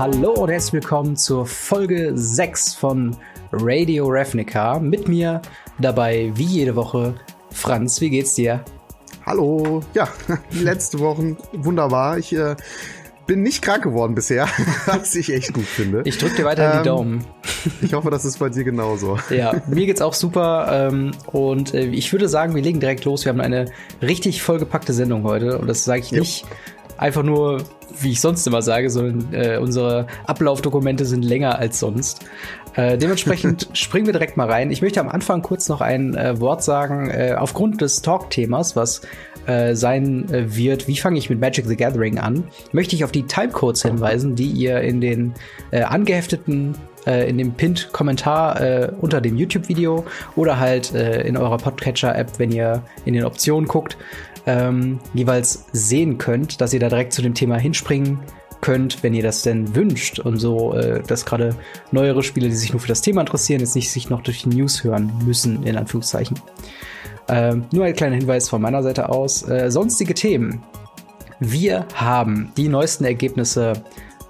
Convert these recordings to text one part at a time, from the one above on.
hallo und herzlich willkommen zur Folge 6 von Radio Ravnica. Mit mir dabei, wie jede Woche, Franz. Wie geht's dir? Hallo. Ja, die letzte Woche wunderbar. Ich äh, bin nicht krank geworden bisher, was ich echt gut finde. Ich drücke dir weiter ähm, die Daumen. Ich hoffe, das ist bei dir genauso. Ja, mir geht's auch super. Ähm, und äh, ich würde sagen, wir legen direkt los. Wir haben eine richtig vollgepackte Sendung heute. Und das sage ich nicht einfach nur, wie ich sonst immer sage, sondern äh, unsere Ablaufdokumente sind länger als sonst. Äh, dementsprechend springen wir direkt mal rein. Ich möchte am Anfang kurz noch ein äh, Wort sagen. Äh, aufgrund des Talk-Themas, was äh, sein äh, wird, wie fange ich mit Magic the Gathering an, möchte ich auf die Timecodes hinweisen, die ihr in den angehefteten in dem Pinned-Kommentar äh, unter dem YouTube-Video oder halt äh, in eurer Podcatcher-App, wenn ihr in den Optionen guckt, ähm, jeweils sehen könnt, dass ihr da direkt zu dem Thema hinspringen könnt, wenn ihr das denn wünscht. Und so, äh, dass gerade neuere Spiele, die sich nur für das Thema interessieren, jetzt nicht sich noch durch die News hören müssen, in Anführungszeichen. Ähm, nur ein kleiner Hinweis von meiner Seite aus. Äh, sonstige Themen. Wir haben die neuesten Ergebnisse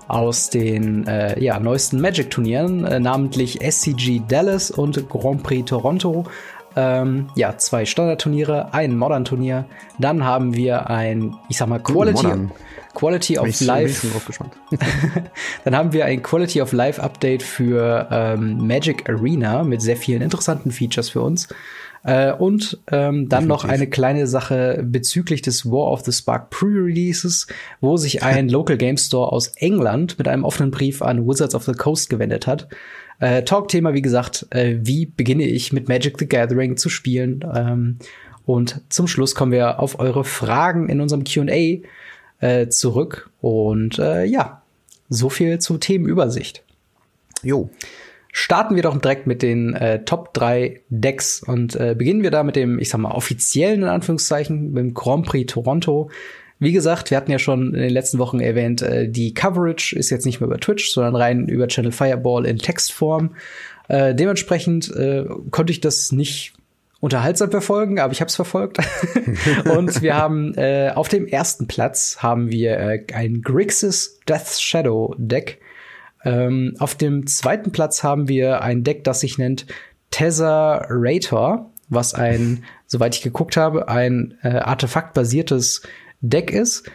aus den äh, ja, neuesten Magic-Turnieren, äh, namentlich SCG Dallas und Grand Prix Toronto. Ähm, ja, zwei Standard-Turniere, ein Modern-Turnier. Dann haben wir ein, ich sag mal, Quality. Uh, Quality of Life. dann haben wir ein Quality of Life Update für ähm, Magic Arena mit sehr vielen interessanten Features für uns. Äh, und ähm, dann Definitiv. noch eine kleine Sache bezüglich des War of the Spark Pre-Releases, wo sich ein Local Game Store aus England mit einem offenen Brief an Wizards of the Coast gewendet hat. Äh, Talk-Thema, wie gesagt, äh, wie beginne ich mit Magic the Gathering zu spielen? Ähm, und zum Schluss kommen wir auf eure Fragen in unserem QA äh, zurück. Und äh, ja, so viel zur Themenübersicht. Jo. Starten wir doch direkt mit den äh, Top 3 Decks und äh, beginnen wir da mit dem, ich sag mal, offiziellen in Anführungszeichen, mit dem Grand Prix Toronto. Wie gesagt, wir hatten ja schon in den letzten Wochen erwähnt, äh, die Coverage ist jetzt nicht mehr über Twitch, sondern rein über Channel Fireball in Textform. Äh, dementsprechend äh, konnte ich das nicht unterhaltsam verfolgen, aber ich habe es verfolgt. und wir haben äh, auf dem ersten Platz haben wir äh, ein Grixis Death Shadow Deck. Ähm, auf dem zweiten Platz haben wir ein Deck, das sich nennt Tesserator, was ein, soweit ich geguckt habe, ein äh, artefaktbasiertes Deck ist.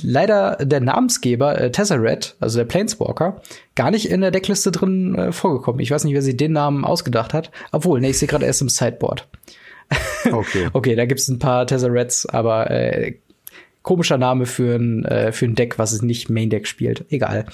Leider der Namensgeber äh, Tesseract, also der Planeswalker, gar nicht in der Deckliste drin äh, vorgekommen. Ich weiß nicht, wer sich den Namen ausgedacht hat. Obwohl, nee, ich sehe gerade erst im Sideboard. Okay. okay, da gibt's ein paar Tesserats, aber äh, komischer Name für ein, äh, für ein Deck, was es nicht Main Deck spielt. Egal.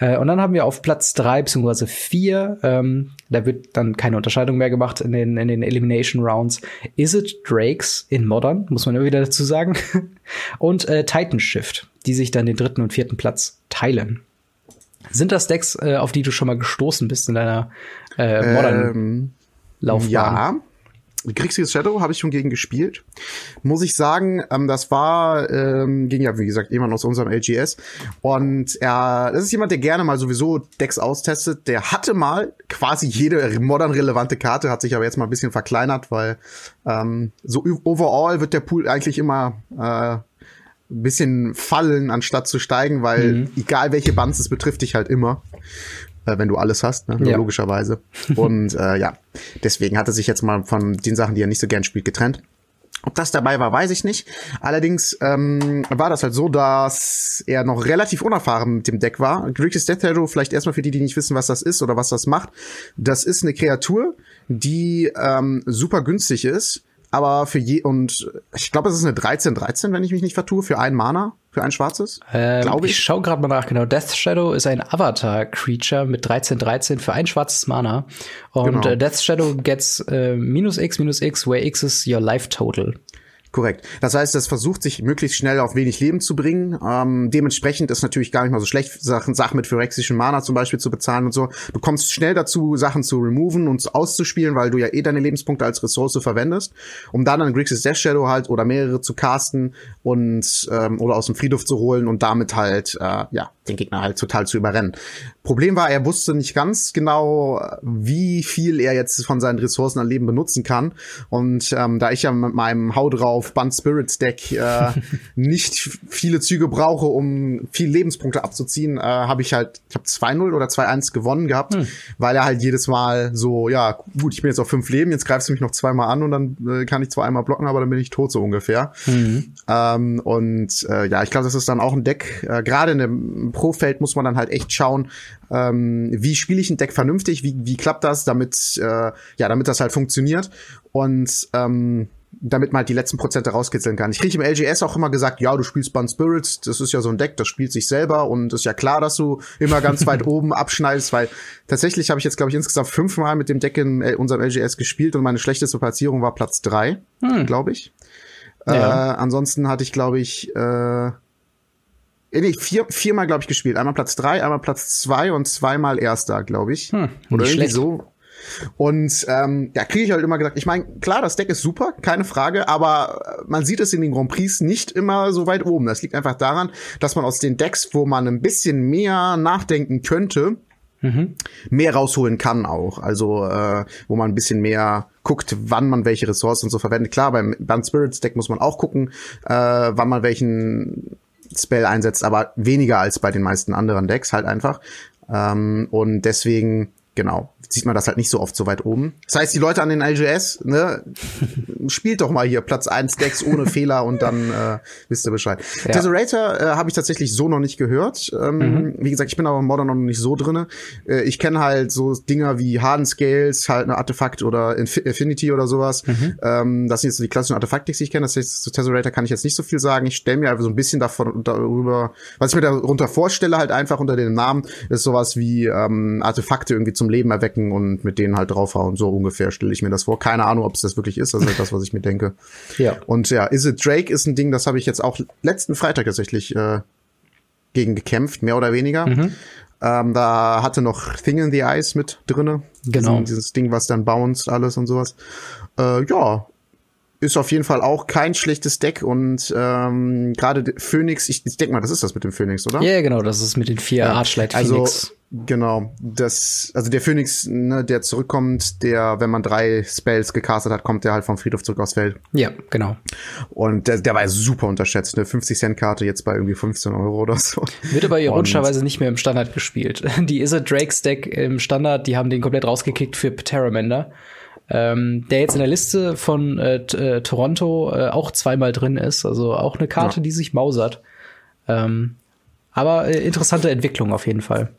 Äh, und dann haben wir auf Platz drei bzw. vier, ähm, da wird dann keine Unterscheidung mehr gemacht in den, in den Elimination Rounds. Is it Drakes in Modern, muss man immer wieder dazu sagen. und äh, Titan Shift, die sich dann den dritten und vierten Platz teilen. Sind das Decks, äh, auf die du schon mal gestoßen bist in deiner äh, Modern ähm, Laufbahn? Ja, Kriegsgears Shadow habe ich schon gegen gespielt. Muss ich sagen, ähm, das war, ähm, ging ja, wie gesagt, jemand aus unserem LGS. Und er, das ist jemand, der gerne mal sowieso Decks austestet. Der hatte mal quasi jede modern relevante Karte, hat sich aber jetzt mal ein bisschen verkleinert, weil ähm, so overall wird der Pool eigentlich immer äh, ein bisschen fallen, anstatt zu steigen, weil mhm. egal welche Bands es betrifft dich halt immer äh, wenn du alles hast, ne? Ja. logischerweise. Und äh, ja, deswegen hat er sich jetzt mal von den Sachen, die er nicht so gern spielt, getrennt. Ob das dabei war, weiß ich nicht. Allerdings ähm, war das halt so, dass er noch relativ unerfahren mit dem Deck war. Grixis Death Hero, vielleicht erstmal für die, die nicht wissen, was das ist oder was das macht. Das ist eine Kreatur, die ähm, super günstig ist aber für je und ich glaube, es ist eine 13 13, wenn ich mich nicht vertue, für ein Mana, für ein schwarzes. Ähm, glaube ich. Ich schaue gerade mal nach, genau. Death Shadow ist ein Avatar Creature mit 13 13 für ein schwarzes Mana und genau. äh, Death Shadow gets äh, minus x minus x where x is your life total. Korrekt. Das heißt, es versucht sich möglichst schnell auf wenig Leben zu bringen. Ähm, dementsprechend ist natürlich gar nicht mal so schlecht, Sachen, Sachen mit phyrexischen Mana zum Beispiel zu bezahlen und so. Du kommst schnell dazu, Sachen zu removen und auszuspielen, weil du ja eh deine Lebenspunkte als Ressource verwendest, um dann an Grixis Death Shadow halt oder mehrere zu casten und ähm, oder aus dem Friedhof zu holen und damit halt äh, ja den Gegner halt total zu überrennen. Problem war, er wusste nicht ganz genau, wie viel er jetzt von seinen Ressourcen an Leben benutzen kann. Und ähm, da ich ja mit meinem Hau drauf auf Band Spirits Deck äh, nicht viele Züge brauche, um viel Lebenspunkte abzuziehen, äh, habe ich halt, ich habe 2-0 oder 2-1 gewonnen gehabt, hm. weil er halt jedes Mal so, ja, gut, ich bin jetzt auf fünf Leben, jetzt greifst du mich noch zweimal an und dann äh, kann ich zwar einmal blocken, aber dann bin ich tot so ungefähr. Mhm. Ähm, und äh, ja, ich glaube, das ist dann auch ein Deck, äh, gerade in dem Pro-Feld muss man dann halt echt schauen, ähm, wie spiele ich ein Deck vernünftig, wie, wie klappt das, damit, äh, ja, damit das halt funktioniert. Und ähm, damit man halt die letzten Prozente rauskitzeln kann. Ich kriege im LGS auch immer gesagt, ja, du spielst Bun Spirits, das ist ja so ein Deck, das spielt sich selber und ist ja klar, dass du immer ganz weit oben abschneidest, weil tatsächlich habe ich jetzt, glaube ich, insgesamt fünfmal mit dem Deck in unserem LGS gespielt und meine schlechteste Platzierung war Platz drei, hm. glaube ich. Ja. Äh, ansonsten hatte ich, glaube ich, äh, Nee, vier, viermal, glaube ich, gespielt. Einmal Platz drei, einmal Platz zwei und zweimal Erster, glaube ich. Hm, Oder irgendwie schlecht. so. Und ähm, ja, kriege ich halt immer gesagt, ich meine, klar, das Deck ist super, keine Frage, aber man sieht es in den Grand Prix nicht immer so weit oben. Das liegt einfach daran, dass man aus den Decks, wo man ein bisschen mehr nachdenken könnte, mhm. mehr rausholen kann auch. Also, äh, wo man ein bisschen mehr guckt, wann man welche Ressourcen so verwendet. Klar, beim Band Spirits Deck muss man auch gucken, äh, wann man welchen Spell einsetzt, aber weniger als bei den meisten anderen Decks halt einfach. Ähm, und deswegen genau, sieht man das halt nicht so oft so weit oben. Das heißt, die Leute an den LGS, ne, spielt doch mal hier Platz 1 Decks ohne Fehler und dann äh, wisst ihr Bescheid. Ja. Tesserator äh, habe ich tatsächlich so noch nicht gehört. Ähm, mhm. Wie gesagt, ich bin aber im Modern noch nicht so drinne. Äh, ich kenne halt so Dinger wie Harden Scales, halt eine Artefakt oder Inf Affinity oder sowas. Mhm. Ähm, das sind jetzt so die klassischen Artefakt-Decks, die ich kenne. Das heißt, zu Tesserator kann ich jetzt nicht so viel sagen. Ich stelle mir einfach so ein bisschen davon darüber, was ich mir darunter vorstelle, halt einfach unter dem Namen, ist sowas wie ähm, Artefakte irgendwie zum Leben erwecken und mit denen halt draufhauen. So ungefähr stelle ich mir das vor. Keine Ahnung, ob es das wirklich ist. Das ist halt das, was ich mir denke. Ja. Und ja, Is It Drake ist ein Ding, das habe ich jetzt auch letzten Freitag tatsächlich äh, gegen gekämpft, mehr oder weniger. Mhm. Ähm, da hatte noch Thing in the Ice mit drinne. Genau. Dieses Ding, was dann bounced, alles und sowas. Äh, ja, ist auf jeden Fall auch kein schlechtes Deck und ähm, gerade Phoenix, ich, ich denke mal, das ist das mit dem Phoenix, oder? Ja, genau, das ist mit den vier ja, Archlight Phoenix. Also, genau, das, also der Phoenix, ne, der zurückkommt, der, wenn man drei Spells gecastet hat, kommt der halt vom Friedhof zurück aufs Feld. Ja, genau. Und der, der war super unterschätzt, eine 50-Cent-Karte jetzt bei irgendwie 15 Euro oder so. Wird aber ironischerweise nicht mehr im Standard gespielt. Die Is Drake's Deck im Standard, die haben den komplett rausgekickt für Pteramender ähm, der jetzt in der Liste von äh, äh, Toronto äh, auch zweimal drin ist. Also auch eine Karte, ja. die sich mausert. Ähm, aber äh, interessante Entwicklung auf jeden Fall.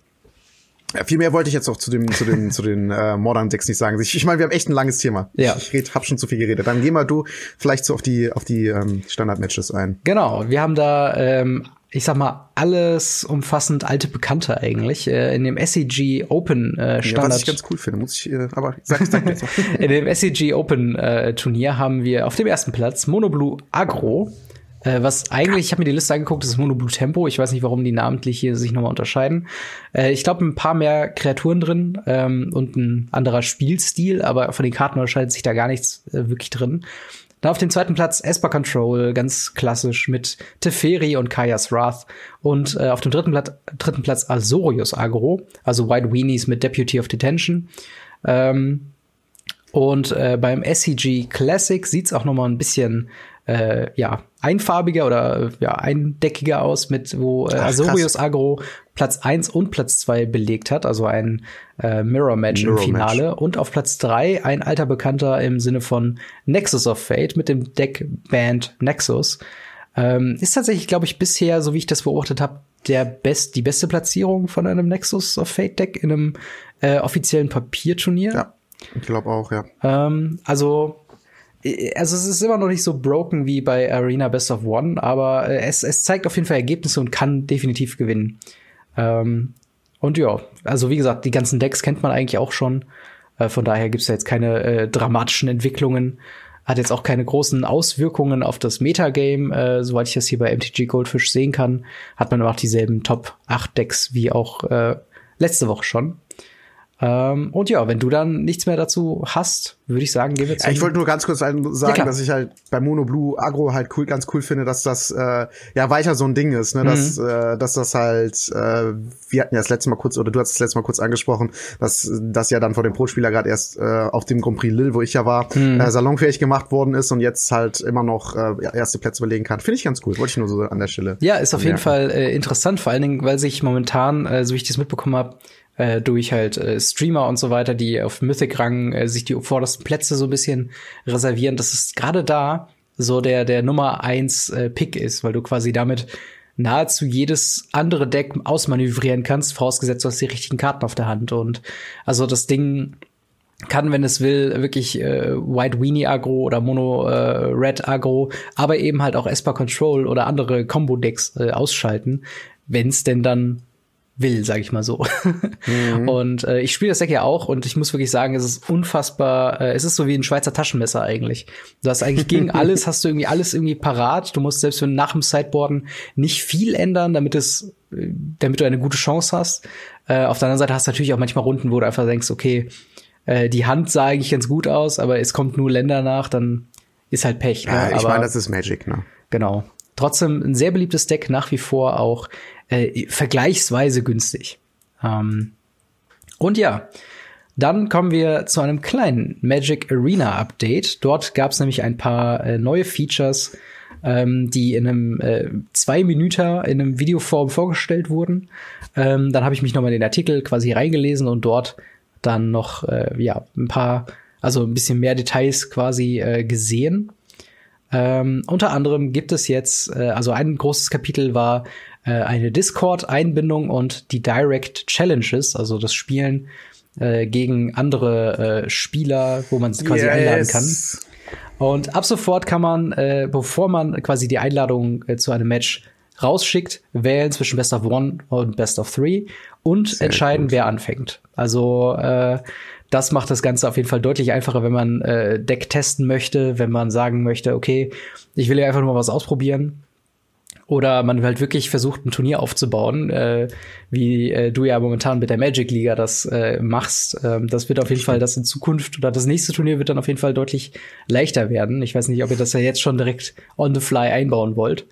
Ja, viel mehr wollte ich jetzt auch zu dem zu den zu den äh, Modern Decks nicht sagen. Ich, ich meine, wir haben echt ein langes Thema. Ja. Ich, ich red, hab schon zu viel geredet. Dann geh mal du vielleicht so auf die auf die ähm, Standard Matches ein. Genau, wir haben da ähm, ich sag mal, alles umfassend alte Bekannte eigentlich. Äh, in dem SEG Open äh, Standard. Ja, was ich ganz cool finde, muss ich, äh, aber sag, sag jetzt In dem SEG Open äh, Turnier haben wir auf dem ersten Platz Monoblue Agro. Äh, was eigentlich, ich habe mir die Liste angeguckt, das ist Monoblue Tempo. Ich weiß nicht, warum die namentlich hier sich nochmal unterscheiden. Äh, ich glaube, ein paar mehr Kreaturen drin ähm, und ein anderer Spielstil, aber von den Karten unterscheidet sich da gar nichts äh, wirklich drin. Dann auf dem zweiten Platz Esper Control, ganz klassisch mit Teferi und Kaya's Wrath. Und äh, auf dem dritten, Platz, dritten Platz Azorius Agro, also White Weenies mit Deputy of Detention. Ähm, und äh, beim SCG Classic sieht's auch noch mal ein bisschen äh, ja, einfarbiger oder ja, eindeckiger aus, mit wo äh, Azorius Agro Platz 1 und Platz 2 belegt hat, also ein äh, Mirror Match Mirror im Finale. Match. Und auf Platz 3 ein alter Bekannter im Sinne von Nexus of Fate mit dem Deck Band Nexus. Ähm, ist tatsächlich, glaube ich, bisher, so wie ich das beobachtet habe, der best, die beste Platzierung von einem Nexus of Fate Deck in einem äh, offiziellen Papierturnier. Ja, ich glaube auch, ja. Ähm, also also es ist immer noch nicht so broken wie bei Arena Best of One, aber äh, es, es zeigt auf jeden Fall Ergebnisse und kann definitiv gewinnen. Ähm, und ja, also wie gesagt, die ganzen Decks kennt man eigentlich auch schon. Äh, von daher gibt's da jetzt keine äh, dramatischen Entwicklungen. Hat jetzt auch keine großen Auswirkungen auf das Metagame, äh, soweit ich das hier bei MTG Goldfish sehen kann. Hat man aber auch dieselben Top 8 Decks wie auch äh, letzte Woche schon. Ähm, und ja, wenn du dann nichts mehr dazu hast, würde ich sagen, gehen wir zu. Ja, ich wollte nur ganz kurz sagen, ja, dass ich halt bei Mono Blue Agro halt cool, ganz cool finde, dass das äh, ja weiter so ein Ding ist, ne? Mhm. Dass, äh, dass das halt, äh, wir hatten ja das letzte Mal kurz, oder du hast das letzte Mal kurz angesprochen, dass das ja dann vor dem Pro-Spieler gerade erst äh, auf dem Grand Prix Lille, wo ich ja war, mhm. äh, salonfähig gemacht worden ist und jetzt halt immer noch äh, erste Plätze belegen kann. Finde ich ganz cool. Wollte ich nur so an der Stelle. Ja, ist auf jeden Fall äh, interessant, vor allen Dingen, weil sich momentan, äh, so wie ich das mitbekommen habe, äh, durch halt äh, Streamer und so weiter, die auf Mythic-Rang äh, sich die vordersten Plätze so ein bisschen reservieren, dass es gerade da so der, der Nummer eins äh, Pick ist, weil du quasi damit nahezu jedes andere Deck ausmanövrieren kannst, vorausgesetzt du hast die richtigen Karten auf der Hand. Und also das Ding kann, wenn es will, wirklich äh, White Weenie Agro oder Mono äh, Red Agro, aber eben halt auch Esper Control oder andere Combo Decks äh, ausschalten, wenn es denn dann will, sage ich mal so. Mhm. Und äh, ich spiele das Deck ja auch und ich muss wirklich sagen, es ist unfassbar, äh, es ist so wie ein Schweizer Taschenmesser eigentlich. Du hast eigentlich gegen alles, hast du irgendwie alles irgendwie parat. Du musst selbst wenn nach dem Sideboarden nicht viel ändern, damit es, äh, damit du eine gute Chance hast. Äh, auf der anderen Seite hast du natürlich auch manchmal Runden, wo du einfach denkst, okay, äh, die Hand sah eigentlich ganz gut aus, aber es kommt nur Länder nach, dann ist halt Pech. Ne? Ja, ich meine, das ist Magic, ne? Genau. Trotzdem ein sehr beliebtes Deck nach wie vor auch äh, vergleichsweise günstig. Ähm, und ja, dann kommen wir zu einem kleinen Magic Arena Update. Dort gab es nämlich ein paar äh, neue Features, ähm, die in einem äh, zwei Minuten in einem Videoform vorgestellt wurden. Ähm, dann habe ich mich nochmal in den Artikel quasi reingelesen und dort dann noch äh, ja ein paar, also ein bisschen mehr Details quasi äh, gesehen. Ähm, unter anderem gibt es jetzt, äh, also ein großes Kapitel war äh, eine Discord-Einbindung und die Direct Challenges, also das Spielen äh, gegen andere äh, Spieler, wo man quasi yes. einladen kann. Und ab sofort kann man, äh, bevor man quasi die Einladung äh, zu einem Match rausschickt, wählen zwischen Best of One und Best of Three und Sehr entscheiden, gut. wer anfängt. Also äh, das macht das Ganze auf jeden Fall deutlich einfacher, wenn man äh, Deck testen möchte, wenn man sagen möchte, okay, ich will ja einfach nur mal was ausprobieren oder man halt wirklich versucht, ein Turnier aufzubauen, äh, wie äh, du ja momentan mit der Magic Liga das äh, machst. Ähm, das wird auf jeden Fall das in Zukunft oder das nächste Turnier wird dann auf jeden Fall deutlich leichter werden. Ich weiß nicht, ob ihr das ja jetzt schon direkt on the fly einbauen wollt.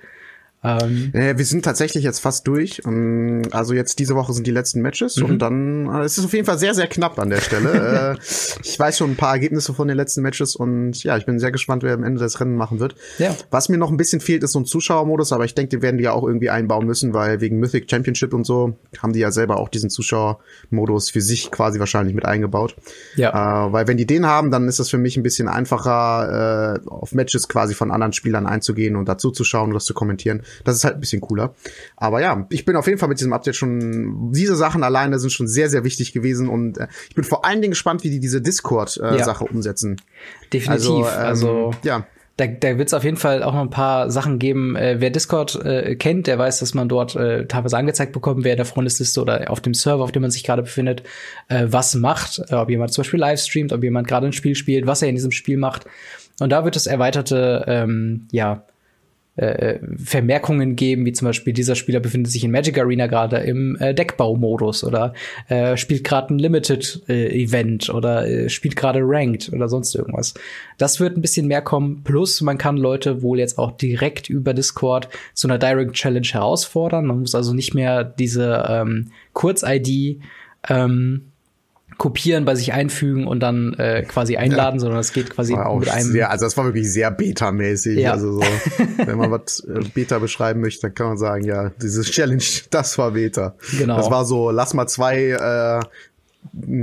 Ähm, äh, wir sind tatsächlich jetzt fast durch. Um, also jetzt diese Woche sind die letzten Matches mhm. und dann äh, es ist auf jeden Fall sehr, sehr knapp an der Stelle. äh, ich weiß schon ein paar Ergebnisse von den letzten Matches und ja, ich bin sehr gespannt, wer am Ende das Rennen machen wird. Ja. Was mir noch ein bisschen fehlt, ist so ein Zuschauermodus, aber ich denke, den werden die ja auch irgendwie einbauen müssen, weil wegen Mythic Championship und so haben die ja selber auch diesen Zuschauermodus für sich quasi wahrscheinlich mit eingebaut. Ja. Äh, weil wenn die den haben, dann ist das für mich ein bisschen einfacher, äh, auf Matches quasi von anderen Spielern einzugehen und dazu zu schauen und das zu kommentieren. Das ist halt ein bisschen cooler. Aber ja, ich bin auf jeden Fall mit diesem Update schon, diese Sachen alleine sind schon sehr, sehr wichtig gewesen und äh, ich bin vor allen Dingen gespannt, wie die diese Discord-Sache äh, ja. umsetzen. Definitiv. Also, ähm, also ja da, da wird es auf jeden Fall auch noch ein paar Sachen geben. Äh, wer Discord äh, kennt, der weiß, dass man dort äh, teilweise angezeigt bekommt, wer in der Freundesliste oder auf dem Server, auf dem man sich gerade befindet, äh, was macht. Äh, ob jemand zum Beispiel live streamt, ob jemand gerade ein Spiel spielt, was er in diesem Spiel macht. Und da wird es erweiterte, ähm, ja, äh, Vermerkungen geben, wie zum Beispiel dieser Spieler befindet sich in Magic Arena gerade im äh, Deckbaumodus oder äh, spielt gerade ein Limited äh, Event oder äh, spielt gerade Ranked oder sonst irgendwas. Das wird ein bisschen mehr kommen. Plus man kann Leute wohl jetzt auch direkt über Discord zu einer Direct Challenge herausfordern. Man muss also nicht mehr diese ähm, Kurz-ID ähm, kopieren, bei sich einfügen und dann äh, quasi einladen, ja. sondern es geht quasi mit einem. Sehr, also das war wirklich sehr beta-mäßig. Ja. Also so, wenn man was äh, Beta beschreiben möchte, dann kann man sagen, ja, dieses Challenge, das war Beta. Genau. Das war so, lass mal zwei äh,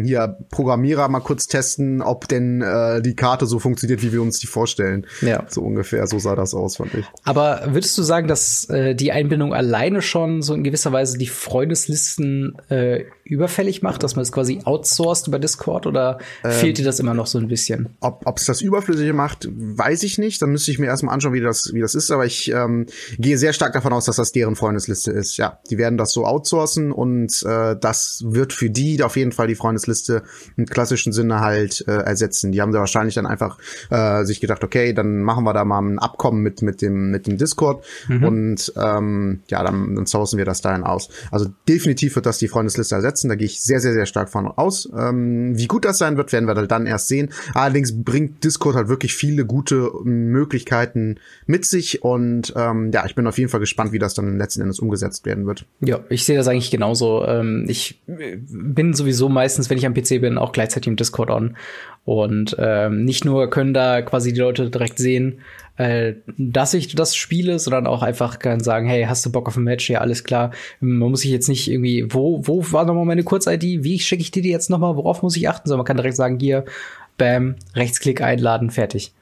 hier Programmierer mal kurz testen, ob denn äh, die Karte so funktioniert, wie wir uns die vorstellen. Ja. So ungefähr, so sah das aus, fand ich. Aber würdest du sagen, dass äh, die Einbindung alleine schon so in gewisser Weise die Freundeslisten äh, überfällig macht, dass man es quasi outsourced über Discord oder ähm, fehlt dir das immer noch so ein bisschen? Ob es das überflüssige macht, weiß ich nicht. Dann müsste ich mir erstmal anschauen, wie das, wie das ist. Aber ich ähm, gehe sehr stark davon aus, dass das deren Freundesliste ist. Ja, die werden das so outsourcen und äh, das wird für die auf jeden Fall die Freundesliste im klassischen Sinne halt äh, ersetzen. Die haben da wahrscheinlich dann einfach äh, sich gedacht, okay, dann machen wir da mal ein Abkommen mit mit dem mit dem Discord mhm. und ähm, ja, dann, dann sourcen wir das dahin aus. Also definitiv wird das die Freundesliste ersetzen. Da gehe ich sehr sehr sehr stark von aus. Ähm, wie gut das sein wird, werden wir dann erst sehen. Allerdings bringt Discord halt wirklich viele gute Möglichkeiten mit sich und ähm, ja, ich bin auf jeden Fall gespannt, wie das dann letzten Endes umgesetzt werden wird. Ja, ich sehe das eigentlich genauso. Ähm, ich bin sowieso meistens, wenn ich am PC bin, auch gleichzeitig im Discord on. Und ähm, nicht nur können da quasi die Leute direkt sehen, äh, dass ich das spiele, sondern auch einfach kann sagen, hey, hast du Bock auf ein Match? Ja, alles klar. Man muss sich jetzt nicht irgendwie, wo, wo war nochmal meine Kurz-ID? Wie schicke ich dir die jetzt nochmal? Worauf muss ich achten? Sondern man kann direkt sagen, hier, bam, Rechtsklick einladen, fertig.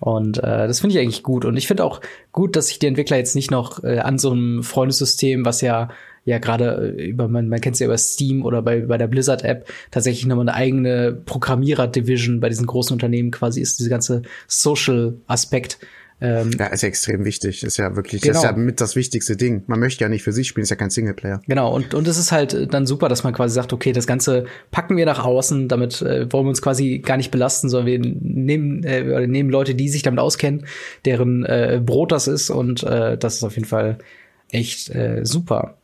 Und äh, das finde ich eigentlich gut. Und ich finde auch gut, dass sich die Entwickler jetzt nicht noch äh, an so einem Freundessystem, was ja ja gerade äh, über man, man kennt es ja über Steam oder bei bei der Blizzard App tatsächlich nochmal eine eigene Programmierer Division bei diesen großen Unternehmen quasi ist diese ganze Social Aspekt ähm, ja, ist ja extrem wichtig. Ist ja wirklich, genau. das ist ja mit das wichtigste Ding. Man möchte ja nicht für sich spielen, ist ja kein Singleplayer. Genau, und, und es ist halt dann super, dass man quasi sagt, okay, das Ganze packen wir nach außen, damit äh, wollen wir uns quasi gar nicht belasten, sondern wir nehmen, äh, nehmen Leute, die sich damit auskennen, deren äh, Brot das ist und äh, das ist auf jeden Fall echt äh, super.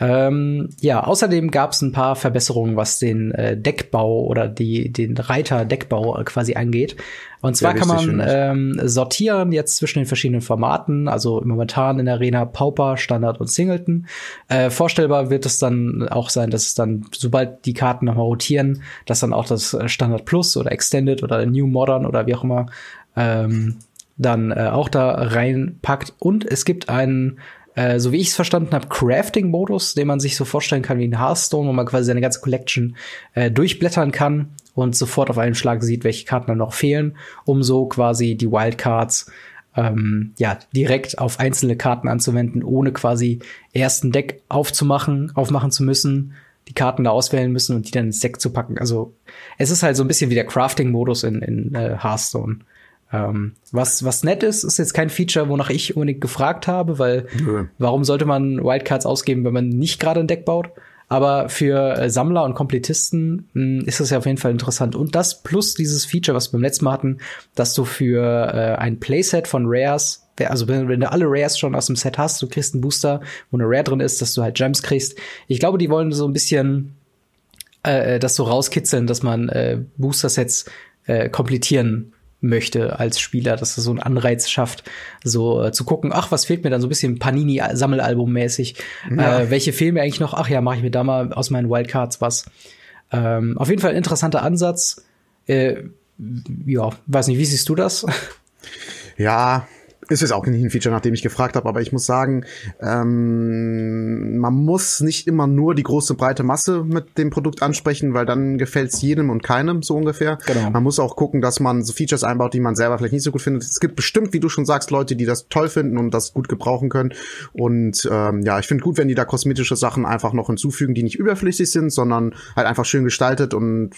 Ähm, ja, außerdem gab es ein paar Verbesserungen, was den äh, Deckbau oder die, den Reiter-Deckbau äh, quasi angeht. Und zwar kann man ähm, sortieren jetzt zwischen den verschiedenen Formaten, also momentan in der Arena Pauper, Standard und Singleton. Äh, vorstellbar wird es dann auch sein, dass es dann, sobald die Karten nochmal rotieren, dass dann auch das Standard Plus oder Extended oder New Modern oder wie auch immer ähm, dann äh, auch da reinpackt. Und es gibt einen äh, so wie ich es verstanden habe, Crafting-Modus, den man sich so vorstellen kann wie in Hearthstone, wo man quasi seine ganze Collection äh, durchblättern kann und sofort auf einen Schlag sieht, welche Karten dann noch fehlen, um so quasi die Wildcards ähm, ja direkt auf einzelne Karten anzuwenden, ohne quasi erst ein Deck aufzumachen, aufmachen zu müssen, die Karten da auswählen müssen und die dann ins Deck zu packen. Also es ist halt so ein bisschen wie der Crafting-Modus in, in äh, Hearthstone. Ähm, was, was nett ist, ist jetzt kein Feature, wonach ich unbedingt gefragt habe, weil Nö. warum sollte man Wildcards ausgeben, wenn man nicht gerade ein Deck baut? Aber für äh, Sammler und Komplettisten mh, hm, ist das ja auf jeden Fall interessant. Und das plus dieses Feature, was wir beim letzten Mal hatten, dass du für äh, ein Playset von Rares, also wenn, wenn, du alle Rares schon aus dem Set hast, du kriegst einen Booster, wo eine Rare drin ist, dass du halt Gems kriegst. Ich glaube, die wollen so ein bisschen äh, äh das so rauskitzeln, dass man äh, Booster-Sets äh, komplettieren möchte als Spieler, dass es so einen Anreiz schafft, so äh, zu gucken, ach, was fehlt mir dann so ein bisschen Panini-Sammelalbum-mäßig? Ja. Äh, welche fehlen mir eigentlich noch? Ach ja, mache ich mir da mal aus meinen Wildcards was. Ähm, auf jeden Fall ein interessanter Ansatz. Äh, ja, weiß nicht, wie siehst du das? Ja, ist jetzt auch nicht ein Feature, nach dem ich gefragt habe, aber ich muss sagen, ähm, man muss nicht immer nur die große breite Masse mit dem Produkt ansprechen, weil dann gefällt es jedem und keinem so ungefähr. Genau. Man muss auch gucken, dass man so Features einbaut, die man selber vielleicht nicht so gut findet. Es gibt bestimmt, wie du schon sagst, Leute, die das toll finden und das gut gebrauchen können. Und ähm, ja, ich finde gut, wenn die da kosmetische Sachen einfach noch hinzufügen, die nicht überflüssig sind, sondern halt einfach schön gestaltet und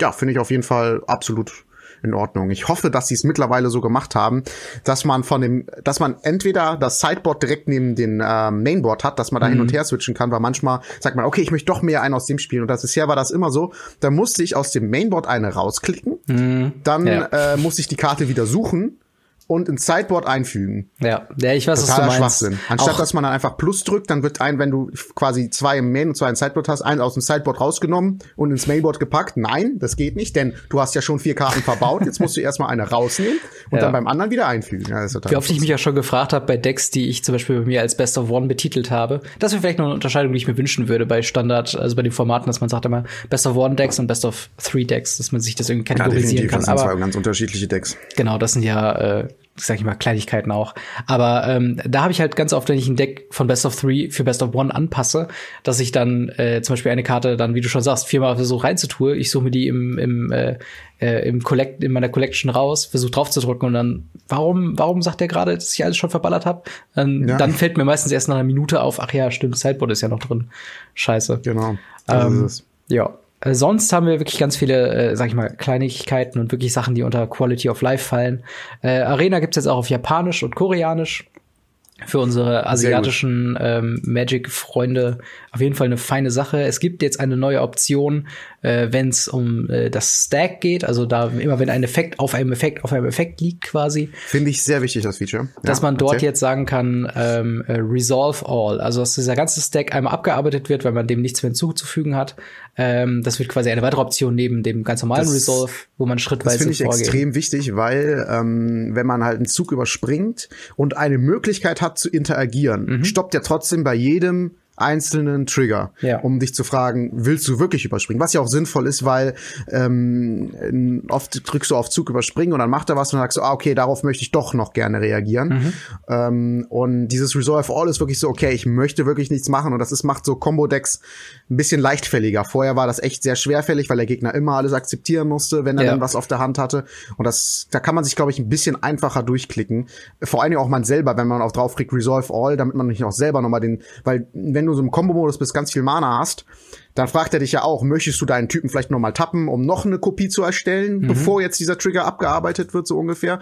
ja, finde ich auf jeden Fall absolut in Ordnung. Ich hoffe, dass sie es mittlerweile so gemacht haben, dass man von dem, dass man entweder das Sideboard direkt neben den äh, Mainboard hat, dass man da mhm. hin und mhm. her switchen kann, weil manchmal sagt man, okay, ich möchte doch mehr einen aus dem spielen. Und das bisher war das immer so. Da musste ich aus dem Mainboard eine rausklicken, mhm. dann ja. äh, musste ich die Karte wieder suchen und ins Sideboard einfügen. Ja, ja ich weiß, Totaler was du meinst. Schwachsinn. Anstatt, Auch dass man dann einfach Plus drückt, dann wird ein, wenn du quasi zwei im Main und zwei im Sideboard hast, einen aus dem Sideboard rausgenommen und ins Mainboard gepackt. Nein, das geht nicht, denn du hast ja schon vier Karten verbaut. Jetzt musst du erstmal eine rausnehmen und ja. dann beim anderen wieder einfügen. Ja, Wie oft ich mich ja schon gefragt habe bei Decks, die ich zum Beispiel bei mir als Best of One betitelt habe. Das wäre vielleicht noch eine Unterscheidung, die ich mir wünschen würde bei Standard, also bei den Formaten, dass man sagt immer Best of One Decks und Best of Three Decks, dass man sich das irgendwie kategorisieren ja, kann. Das sind Aber zwei ganz unterschiedliche Decks. Genau, das sind ja äh, sag ich mal, Kleinigkeiten auch. Aber ähm, da habe ich halt ganz oft, wenn ich ein Deck von Best of Three für Best of One anpasse, dass ich dann äh, zum Beispiel eine Karte dann, wie du schon sagst, viermal versuche reinzutue. Ich suche mir die im, im, äh, äh, im Collect, in meiner Collection raus, versuche drauf zu drücken und dann, warum, warum sagt der gerade, dass ich alles schon verballert habe? Dann, ja. dann fällt mir meistens erst nach einer Minute auf, ach ja, stimmt, Sideboard ist ja noch drin. Scheiße. Genau. Ähm, ja. Äh, sonst haben wir wirklich ganz viele, äh, sag ich mal, Kleinigkeiten und wirklich Sachen, die unter Quality of Life fallen. Äh, Arena gibt's jetzt auch auf Japanisch und Koreanisch. Für unsere asiatischen ähm, Magic-Freunde auf jeden Fall eine feine Sache. Es gibt jetzt eine neue Option, äh, wenn es um äh, das Stack geht, also da immer wenn ein Effekt auf einem Effekt auf einem Effekt liegt quasi. Finde ich sehr wichtig, das Feature. Dass ja, man dort erzähl. jetzt sagen kann, ähm, äh, Resolve All, also dass dieser ganze Stack einmal abgearbeitet wird, weil man dem nichts mehr hinzuzufügen hat. Ähm, das wird quasi eine weitere Option neben dem ganz normalen das, Resolve, wo man schrittweise Das finde ich vorgeht. extrem wichtig, weil ähm, wenn man halt einen Zug überspringt und eine Möglichkeit hat zu interagieren, mhm. stoppt ja trotzdem bei jedem einzelnen Trigger, ja. um dich zu fragen, willst du wirklich überspringen? Was ja auch sinnvoll ist, weil ähm, oft drückst du auf Zug überspringen und dann macht er was und dann sagst du, ah, okay, darauf möchte ich doch noch gerne reagieren. Mhm. Ähm, und dieses Resolve All ist wirklich so, okay, ich möchte wirklich nichts machen und das ist, macht so Combo-Decks ein bisschen leichtfälliger. Vorher war das echt sehr schwerfällig, weil der Gegner immer alles akzeptieren musste, wenn er ja. dann was auf der Hand hatte. Und das, da kann man sich, glaube ich, ein bisschen einfacher durchklicken. Vor allen Dingen auch man selber, wenn man auch draufklickt, Resolve All, damit man nicht auch selber nochmal den, weil wenn du so im Combo-Modus bist, ganz viel Mana hast, dann fragt er dich ja auch, möchtest du deinen Typen vielleicht nochmal tappen, um noch eine Kopie zu erstellen, mhm. bevor jetzt dieser Trigger abgearbeitet wird, so ungefähr.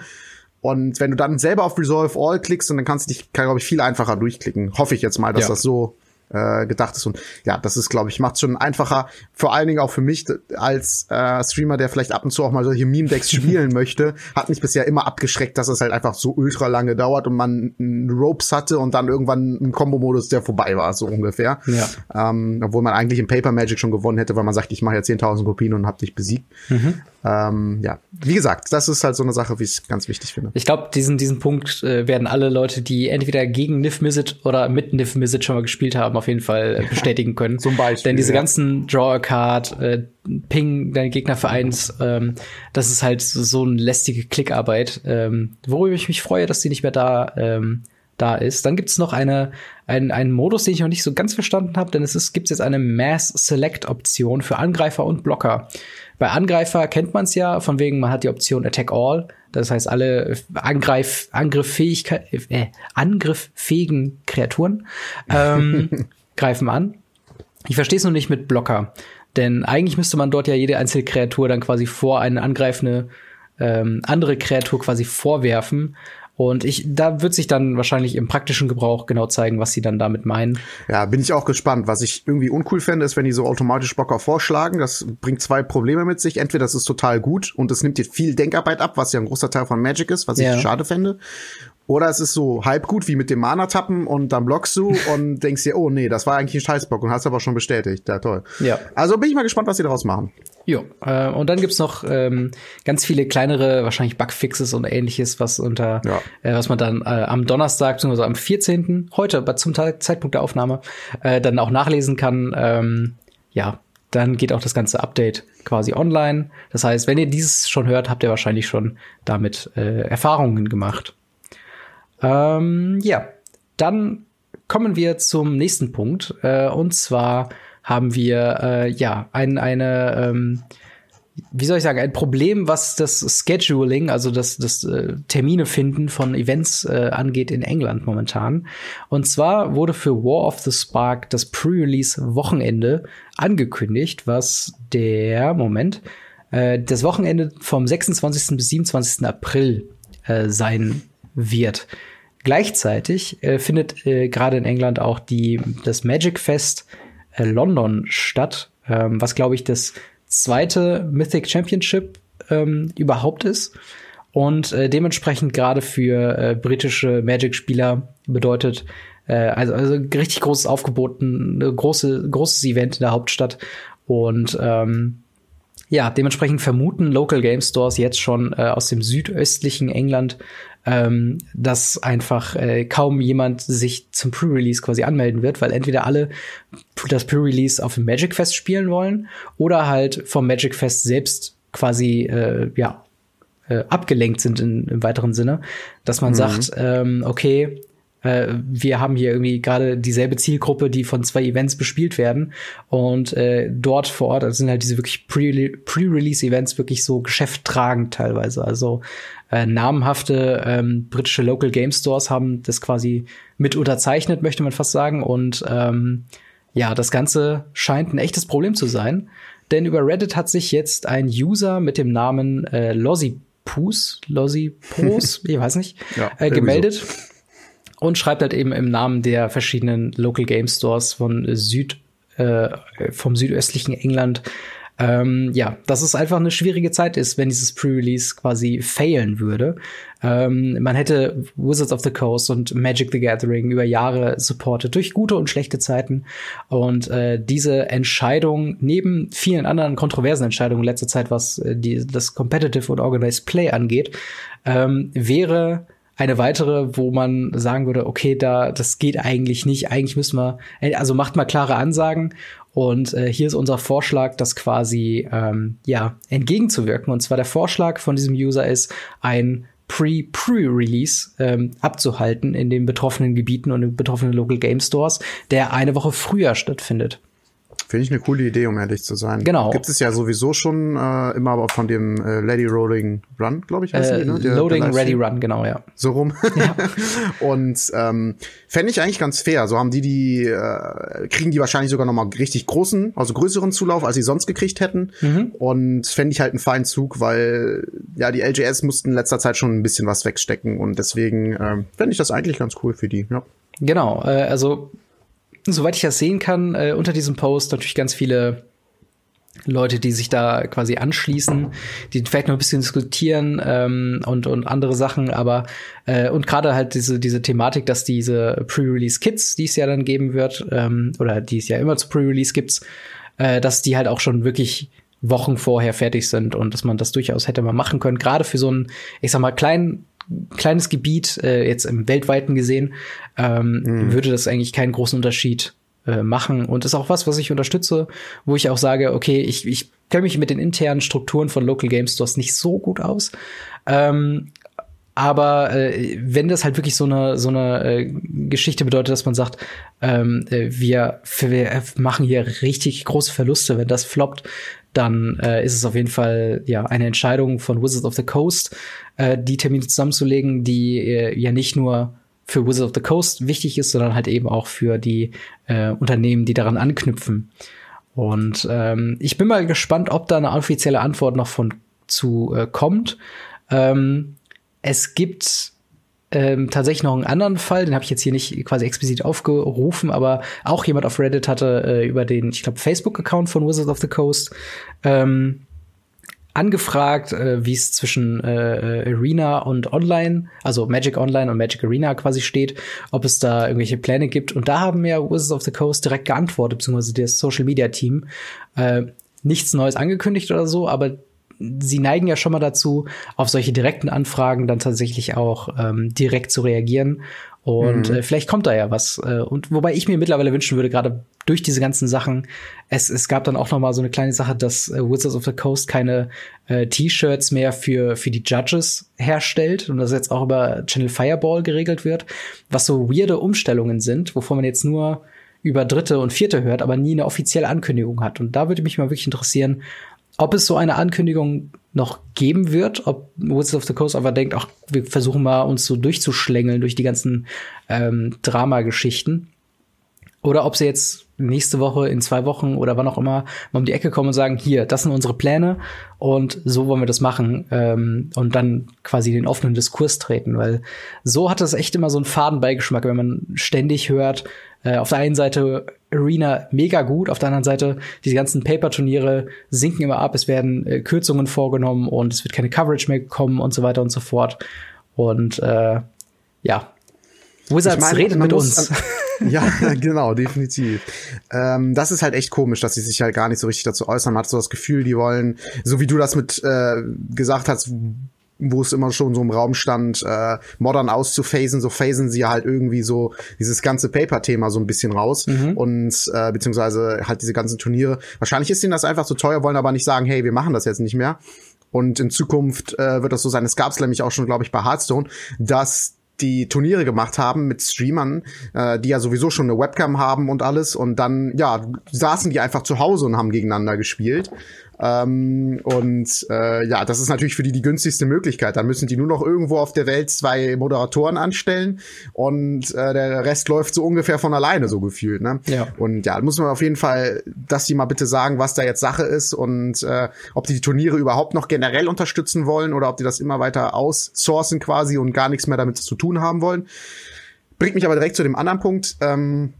Und wenn du dann selber auf Resolve All klickst, und dann kannst du dich, glaube ich, viel einfacher durchklicken. Hoffe ich jetzt mal, dass ja. das so äh, gedacht ist. Und ja, das ist, glaube ich, macht schon einfacher, vor allen Dingen auch für mich als äh, Streamer, der vielleicht ab und zu auch mal solche Meme-Decks spielen möchte, hat mich bisher immer abgeschreckt, dass es halt einfach so ultra lange dauert und man Ropes hatte und dann irgendwann ein Combo-Modus, der vorbei war, so ungefähr. Ja. Ähm, obwohl man eigentlich im Paper Magic schon gewonnen hätte, weil man sagt, ich mache ja 10.000 Kopien und hab dich besiegt. Mhm. Ähm, ja, wie gesagt, das ist halt so eine Sache, wie ich es ganz wichtig finde. Ich glaube, diesen, diesen Punkt äh, werden alle Leute, die entweder gegen Nif Mizzet oder mit Nif Mizzet schon mal gespielt haben, auf jeden Fall äh, bestätigen können. Zum Beispiel. Denn diese ja. ganzen Draw a Card, äh, Ping deine Gegner vereins, ähm, das ist halt so, eine lästige Klickarbeit, ähm, worüber ich mich freue, dass die nicht mehr da ähm, da ist. Dann gibt's noch eine, ein, einen Modus, den ich noch nicht so ganz verstanden habe, denn es ist, gibt's jetzt eine Mass Select Option für Angreifer und Blocker. Bei Angreifer kennt man es ja, von wegen, man hat die Option Attack All. Das heißt, alle Angreif, Angriffsfähigkeit, äh, angriffsfähigen Kreaturen ähm, greifen an. Ich verstehe es nur nicht mit Blocker. Denn eigentlich müsste man dort ja jede einzelne Kreatur dann quasi vor eine angreifende ähm, andere Kreatur quasi vorwerfen. Und ich, da wird sich dann wahrscheinlich im praktischen Gebrauch genau zeigen, was sie dann damit meinen. Ja, bin ich auch gespannt. Was ich irgendwie uncool fände, ist, wenn die so automatisch Blocker vorschlagen. Das bringt zwei Probleme mit sich. Entweder das ist total gut und es nimmt dir viel Denkarbeit ab, was ja ein großer Teil von Magic ist, was ja. ich schade fände. Oder es ist so halb gut wie mit dem Mana-Tappen und dann blockst du und denkst dir, oh nee, das war eigentlich ein Scheißblock und hast aber schon bestätigt. Ja, toll. Ja. Also bin ich mal gespannt, was sie daraus machen. Jo, äh, und dann gibt's noch ähm, ganz viele kleinere, wahrscheinlich Bugfixes und ähnliches, was unter, ja. äh, was man dann äh, am Donnerstag, beziehungsweise am 14., heute, zum Zeitpunkt der Aufnahme, äh, dann auch nachlesen kann. Ähm, ja, dann geht auch das ganze Update quasi online. Das heißt, wenn ihr dieses schon hört, habt ihr wahrscheinlich schon damit äh, Erfahrungen gemacht. Ähm, ja, dann kommen wir zum nächsten Punkt. Äh, und zwar haben wir äh, ja ein, eine, ähm, wie soll ich sagen, ein Problem, was das Scheduling, also das, das äh, Termine finden von Events äh, angeht in England momentan. Und zwar wurde für War of the Spark das Pre-Release-Wochenende angekündigt, was der Moment äh, das Wochenende vom 26. bis 27. April äh, sein wird. Gleichzeitig äh, findet äh, gerade in England auch die, das Magic Fest äh, London statt, ähm, was glaube ich das zweite Mythic Championship ähm, überhaupt ist. Und äh, dementsprechend gerade für äh, britische Magic-Spieler bedeutet, äh, also, also richtig großes Aufgebot, ein große, großes Event in der Hauptstadt. Und ähm, ja, dementsprechend vermuten Local Game Stores jetzt schon äh, aus dem südöstlichen England ähm, dass einfach äh, kaum jemand sich zum Pre-Release quasi anmelden wird, weil entweder alle das Pre-Release auf dem Magic Fest spielen wollen oder halt vom Magic Fest selbst quasi äh, ja äh, abgelenkt sind in, im weiteren Sinne, dass man mhm. sagt, ähm, okay, äh, wir haben hier irgendwie gerade dieselbe Zielgruppe, die von zwei Events bespielt werden. Und äh, dort vor Ort also sind halt diese wirklich Pre-Release-Events wirklich so geschäfttragend teilweise. Also äh, namenhafte ähm, britische Local Game Stores haben das quasi mit unterzeichnet, möchte man fast sagen. Und ähm, ja, das Ganze scheint ein echtes Problem zu sein. Denn über Reddit hat sich jetzt ein User mit dem Namen äh, Lossipus, Lossipos, ich weiß nicht, ja, äh, gemeldet. So und schreibt halt eben im Namen der verschiedenen Local Game Stores von Süd, äh, vom südöstlichen England ähm, ja, dass es einfach eine schwierige Zeit ist, wenn dieses Pre-Release quasi failen würde. Ähm, man hätte Wizards of the Coast und Magic the Gathering über Jahre supportet, durch gute und schlechte Zeiten. Und äh, diese Entscheidung, neben vielen anderen kontroversen Entscheidungen in letzter Zeit, was äh, die, das Competitive und Organized Play angeht, ähm, wäre eine weitere, wo man sagen würde, okay, da das geht eigentlich nicht. Eigentlich müssen wir, also macht mal klare Ansagen. Und äh, hier ist unser Vorschlag, das quasi ähm, ja entgegenzuwirken. Und zwar der Vorschlag von diesem User ist, ein Pre-Pre-Release ähm, abzuhalten in den betroffenen Gebieten und in betroffenen Local Game Stores, der eine Woche früher stattfindet. Finde ich eine coole Idee, um ehrlich zu sein. Genau. Gibt es ja sowieso schon äh, immer aber von dem äh, Lady Rolling Run, glaube ich, heißt äh, die, ne? Der, Loading der Ready Run, genau, ja. So rum. Ja. und ähm, fände ich eigentlich ganz fair. So haben die die, äh, kriegen die wahrscheinlich sogar noch mal richtig großen, also größeren Zulauf, als sie sonst gekriegt hätten. Mhm. Und fände ich halt einen feinen Zug, weil ja, die LGS mussten in letzter Zeit schon ein bisschen was wegstecken. Und deswegen äh, fände ich das eigentlich ganz cool für die, ja. Genau, äh, also soweit ich das sehen kann, äh, unter diesem Post natürlich ganz viele Leute, die sich da quasi anschließen, die vielleicht noch ein bisschen diskutieren ähm, und und andere Sachen, aber äh, und gerade halt diese diese Thematik, dass diese Pre-Release Kits, die es ja dann geben wird ähm, oder die es ja immer zu Pre-Release gibt, äh, dass die halt auch schon wirklich Wochen vorher fertig sind und dass man das durchaus hätte mal machen können, gerade für so einen, ich sag mal kleinen kleines Gebiet, äh, jetzt im weltweiten gesehen, ähm, mhm. würde das eigentlich keinen großen Unterschied äh, machen. Und ist auch was, was ich unterstütze, wo ich auch sage, okay, ich, ich kenne mich mit den internen Strukturen von Local Game Stores nicht so gut aus. Ähm, aber äh, wenn das halt wirklich so eine so eine äh, Geschichte bedeutet, dass man sagt, ähm, äh, wir, wir machen hier richtig große Verluste, wenn das floppt, dann äh, ist es auf jeden Fall ja eine Entscheidung von Wizards of the Coast, äh, die Termine zusammenzulegen, die äh, ja nicht nur für Wizards of the Coast wichtig ist, sondern halt eben auch für die äh, Unternehmen, die daran anknüpfen. Und ähm, ich bin mal gespannt, ob da eine offizielle Antwort noch von zu äh, kommt. Ähm, es gibt ähm, tatsächlich noch einen anderen Fall, den habe ich jetzt hier nicht quasi explizit aufgerufen, aber auch jemand auf Reddit hatte äh, über den, ich glaube, Facebook-Account von Wizards of the Coast ähm, angefragt, äh, wie es zwischen äh, Arena und Online, also Magic Online und Magic Arena quasi steht, ob es da irgendwelche Pläne gibt. Und da haben ja Wizards of the Coast direkt geantwortet, beziehungsweise das Social Media Team. Äh, nichts Neues angekündigt oder so, aber sie neigen ja schon mal dazu, auf solche direkten Anfragen dann tatsächlich auch ähm, direkt zu reagieren. Und mhm. äh, vielleicht kommt da ja was. Äh, und wobei ich mir mittlerweile wünschen würde, gerade durch diese ganzen Sachen, es, es gab dann auch noch mal so eine kleine Sache, dass äh, Wizards of the Coast keine äh, T-Shirts mehr für, für die Judges herstellt und das jetzt auch über Channel Fireball geregelt wird, was so weirde Umstellungen sind, wovon man jetzt nur über dritte und vierte hört, aber nie eine offizielle Ankündigung hat. Und da würde mich mal wirklich interessieren, ob es so eine Ankündigung noch geben wird, ob Wizards of the Coast einfach denkt, ach, wir versuchen mal uns so durchzuschlängeln durch die ganzen ähm, Dramageschichten. Oder ob sie jetzt nächste Woche, in zwei Wochen oder wann auch immer mal um die Ecke kommen und sagen, hier, das sind unsere Pläne und so wollen wir das machen ähm, und dann quasi den offenen Diskurs treten, weil so hat das echt immer so einen Fadenbeigeschmack, wenn man ständig hört, äh, auf der einen Seite Arena mega gut, auf der anderen Seite diese ganzen Paper-Turniere sinken immer ab, es werden äh, Kürzungen vorgenommen und es wird keine Coverage mehr kommen und so weiter und so fort. Und äh, ja, Wizards ich mein, redet mit uns. ja, genau, definitiv. Ähm, das ist halt echt komisch, dass sie sich halt gar nicht so richtig dazu äußern. Man hat so das Gefühl, die wollen, so wie du das mit äh, gesagt hast, wo es immer schon so im Raum stand, äh, modern auszuphasen, so phasen sie halt irgendwie so dieses ganze Paper-Thema so ein bisschen raus mhm. und äh, beziehungsweise halt diese ganzen Turniere. Wahrscheinlich ist ihnen das einfach zu teuer, wollen aber nicht sagen, hey, wir machen das jetzt nicht mehr. Und in Zukunft äh, wird das so sein. Es gab es nämlich auch schon, glaube ich, bei Hearthstone, dass die Turniere gemacht haben mit Streamern, äh, die ja sowieso schon eine Webcam haben und alles. Und dann, ja, saßen die einfach zu Hause und haben gegeneinander gespielt. Ähm, und äh, ja, das ist natürlich für die die günstigste Möglichkeit. Dann müssen die nur noch irgendwo auf der Welt zwei Moderatoren anstellen und äh, der Rest läuft so ungefähr von alleine so gefühlt. Ne? Ja. Und ja, muss man auf jeden Fall, dass die mal bitte sagen, was da jetzt Sache ist und äh, ob die die Turniere überhaupt noch generell unterstützen wollen oder ob die das immer weiter aussourcen quasi und gar nichts mehr damit zu tun haben wollen. Bringt mich aber direkt zu dem anderen Punkt. Ähm,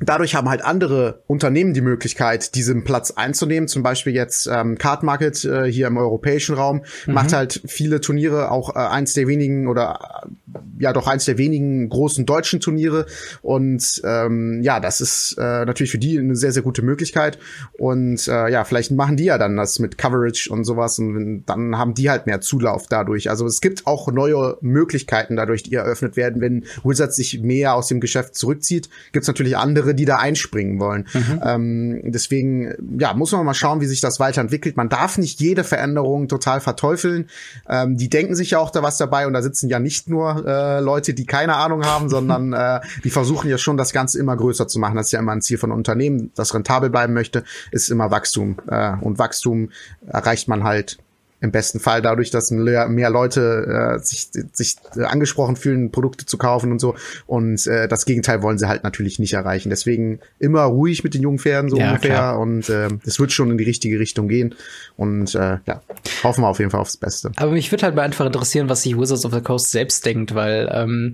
dadurch haben halt andere Unternehmen die Möglichkeit, diesen Platz einzunehmen. Zum Beispiel jetzt ähm, Card Market äh, hier im europäischen Raum mhm. macht halt viele Turniere, auch äh, eins der wenigen oder äh, ja doch eins der wenigen großen deutschen Turniere. Und ähm, ja, das ist äh, natürlich für die eine sehr, sehr gute Möglichkeit. Und äh, ja, vielleicht machen die ja dann das mit Coverage und sowas und dann haben die halt mehr Zulauf dadurch. Also es gibt auch neue Möglichkeiten dadurch, die eröffnet werden, wenn Wizards sich mehr aus dem Geschäft zurückzieht. Gibt es natürlich andere die da einspringen wollen. Mhm. Ähm, deswegen, ja, muss man mal schauen, wie sich das weiterentwickelt. Man darf nicht jede Veränderung total verteufeln. Ähm, die denken sich ja auch da was dabei und da sitzen ja nicht nur äh, Leute, die keine Ahnung haben, sondern äh, die versuchen ja schon, das Ganze immer größer zu machen. Das ist ja immer ein Ziel von Unternehmen, das rentabel bleiben möchte, ist immer Wachstum. Äh, und Wachstum erreicht man halt im besten Fall dadurch, dass mehr, Leute äh, sich, sich äh, angesprochen fühlen, Produkte zu kaufen und so. Und äh, das Gegenteil wollen sie halt natürlich nicht erreichen. Deswegen immer ruhig mit den jungen Pferden so ja, ungefähr. Klar. Und äh, es wird schon in die richtige Richtung gehen. Und äh, ja, hoffen wir auf jeden Fall aufs Beste. Aber mich würde halt mal einfach interessieren, was sich Wizards of the Coast selbst denkt, weil ähm,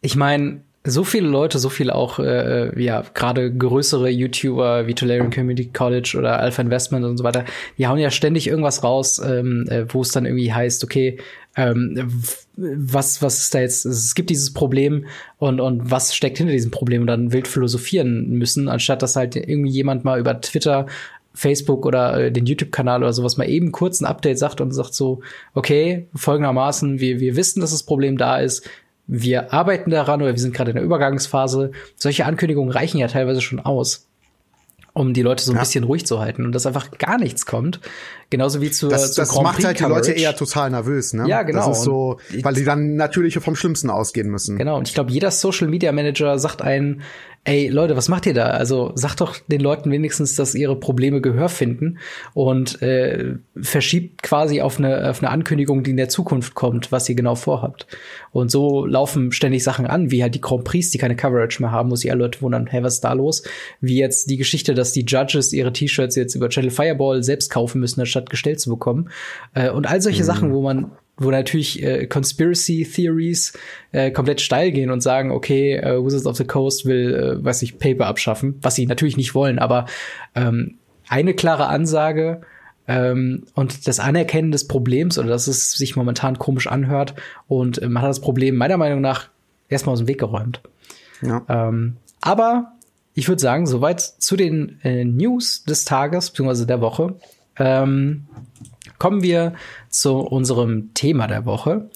ich meine, so viele Leute, so viele auch, äh, äh, ja, gerade größere YouTuber wie Tolarian Community College oder Alpha Investment und so weiter, die hauen ja ständig irgendwas raus, ähm, äh, wo es dann irgendwie heißt, okay, ähm, was, was ist da jetzt, es gibt dieses Problem und, und was steckt hinter diesem Problem und dann wild philosophieren müssen, anstatt dass halt irgendwie jemand mal über Twitter Facebook oder äh, den YouTube-Kanal oder sowas mal eben kurz ein Update sagt und sagt so, okay, folgendermaßen, wir, wir wissen, dass das Problem da ist, wir arbeiten daran oder wir sind gerade in der Übergangsphase. Solche Ankündigungen reichen ja teilweise schon aus, um die Leute so ein ja. bisschen ruhig zu halten und dass einfach gar nichts kommt. Genauso wie zu Das, zu das macht halt die Leute eher total nervös, ne? Ja, genau. Das ist so, weil die dann natürlich vom Schlimmsten ausgehen müssen. Genau. Und ich glaube, jeder Social Media Manager sagt einen, ey Leute, was macht ihr da? Also sagt doch den Leuten wenigstens, dass ihre Probleme Gehör finden und äh, verschiebt quasi auf eine, auf eine Ankündigung, die in der Zukunft kommt, was ihr genau vorhabt. Und so laufen ständig Sachen an, wie halt die Grand Prix, die keine Coverage mehr haben, wo sich alle Leute wundern, hey, was ist da los? Wie jetzt die Geschichte, dass die Judges ihre T-Shirts jetzt über Channel Fireball selbst kaufen müssen, anstatt gestellt zu bekommen. Äh, und all solche mhm. Sachen, wo man wo natürlich äh, Conspiracy Theories äh, komplett steil gehen und sagen, okay, äh, Wizards of the Coast will, äh, weiß ich, Paper abschaffen, was sie natürlich nicht wollen, aber ähm, eine klare Ansage ähm, und das Anerkennen des Problems oder dass es sich momentan komisch anhört und äh, man hat das Problem meiner Meinung nach erstmal aus dem Weg geräumt. Ja. Ähm, aber ich würde sagen, soweit zu den äh, News des Tages bzw. der Woche. Ähm, kommen wir zu unserem Thema der Woche.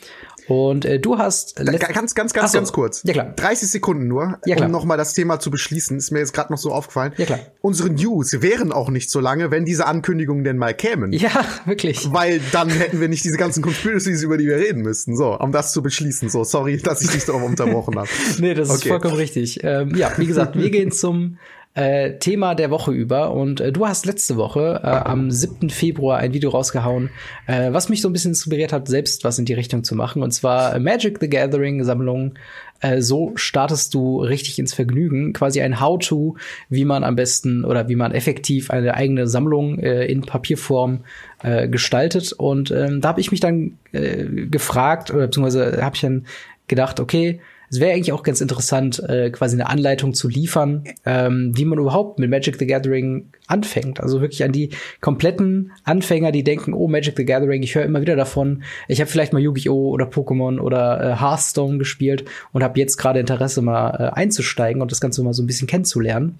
Und äh, du hast ganz, ganz, ganz, so. ganz kurz. Ja klar. 30 Sekunden nur, ja, klar. um nochmal das Thema zu beschließen. Ist mir jetzt gerade noch so aufgefallen. Ja klar. Unsere News wären auch nicht so lange, wenn diese Ankündigungen denn mal kämen. Ja, wirklich. Weil dann hätten wir nicht diese ganzen Conspiracies, über die wir reden müssten. So, um das zu beschließen. So, sorry, dass ich dich darauf unterbrochen habe. nee, das okay. ist vollkommen richtig. Ähm, ja, wie gesagt, wir gehen zum äh, Thema der Woche über. Und äh, du hast letzte Woche äh, am 7. Februar ein Video rausgehauen, äh, was mich so ein bisschen inspiriert hat, selbst was in die Richtung zu machen. Und zwar Magic the Gathering Sammlung. Äh, so startest du richtig ins Vergnügen. Quasi ein How-to, wie man am besten oder wie man effektiv eine eigene Sammlung äh, in Papierform äh, gestaltet. Und ähm, da habe ich mich dann äh, gefragt, oder beziehungsweise habe ich dann gedacht, okay, es wäre eigentlich auch ganz interessant, äh, quasi eine Anleitung zu liefern, ähm, wie man überhaupt mit Magic the Gathering anfängt. Also wirklich an die kompletten Anfänger, die denken, oh, Magic the Gathering, ich höre immer wieder davon. Ich habe vielleicht mal Yu-Gi-Oh! oder Pokémon oder äh, Hearthstone gespielt und habe jetzt gerade Interesse, mal äh, einzusteigen und das Ganze mal so ein bisschen kennenzulernen.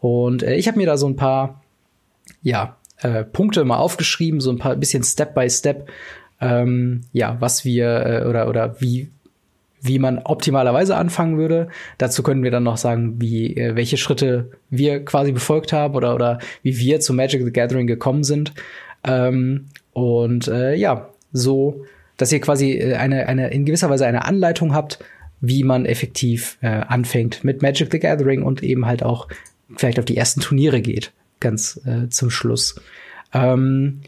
Und äh, ich habe mir da so ein paar, ja, äh, Punkte mal aufgeschrieben, so ein paar bisschen Step by Step, ähm, ja, was wir äh, oder oder wie wie man optimalerweise anfangen würde. Dazu können wir dann noch sagen, wie, äh, welche Schritte wir quasi befolgt haben oder, oder wie wir zu Magic the Gathering gekommen sind. Ähm, und äh, ja, so, dass ihr quasi äh, eine, eine, in gewisser Weise eine Anleitung habt, wie man effektiv äh, anfängt mit Magic the Gathering und eben halt auch vielleicht auf die ersten Turniere geht, ganz äh, zum Schluss. Ähm,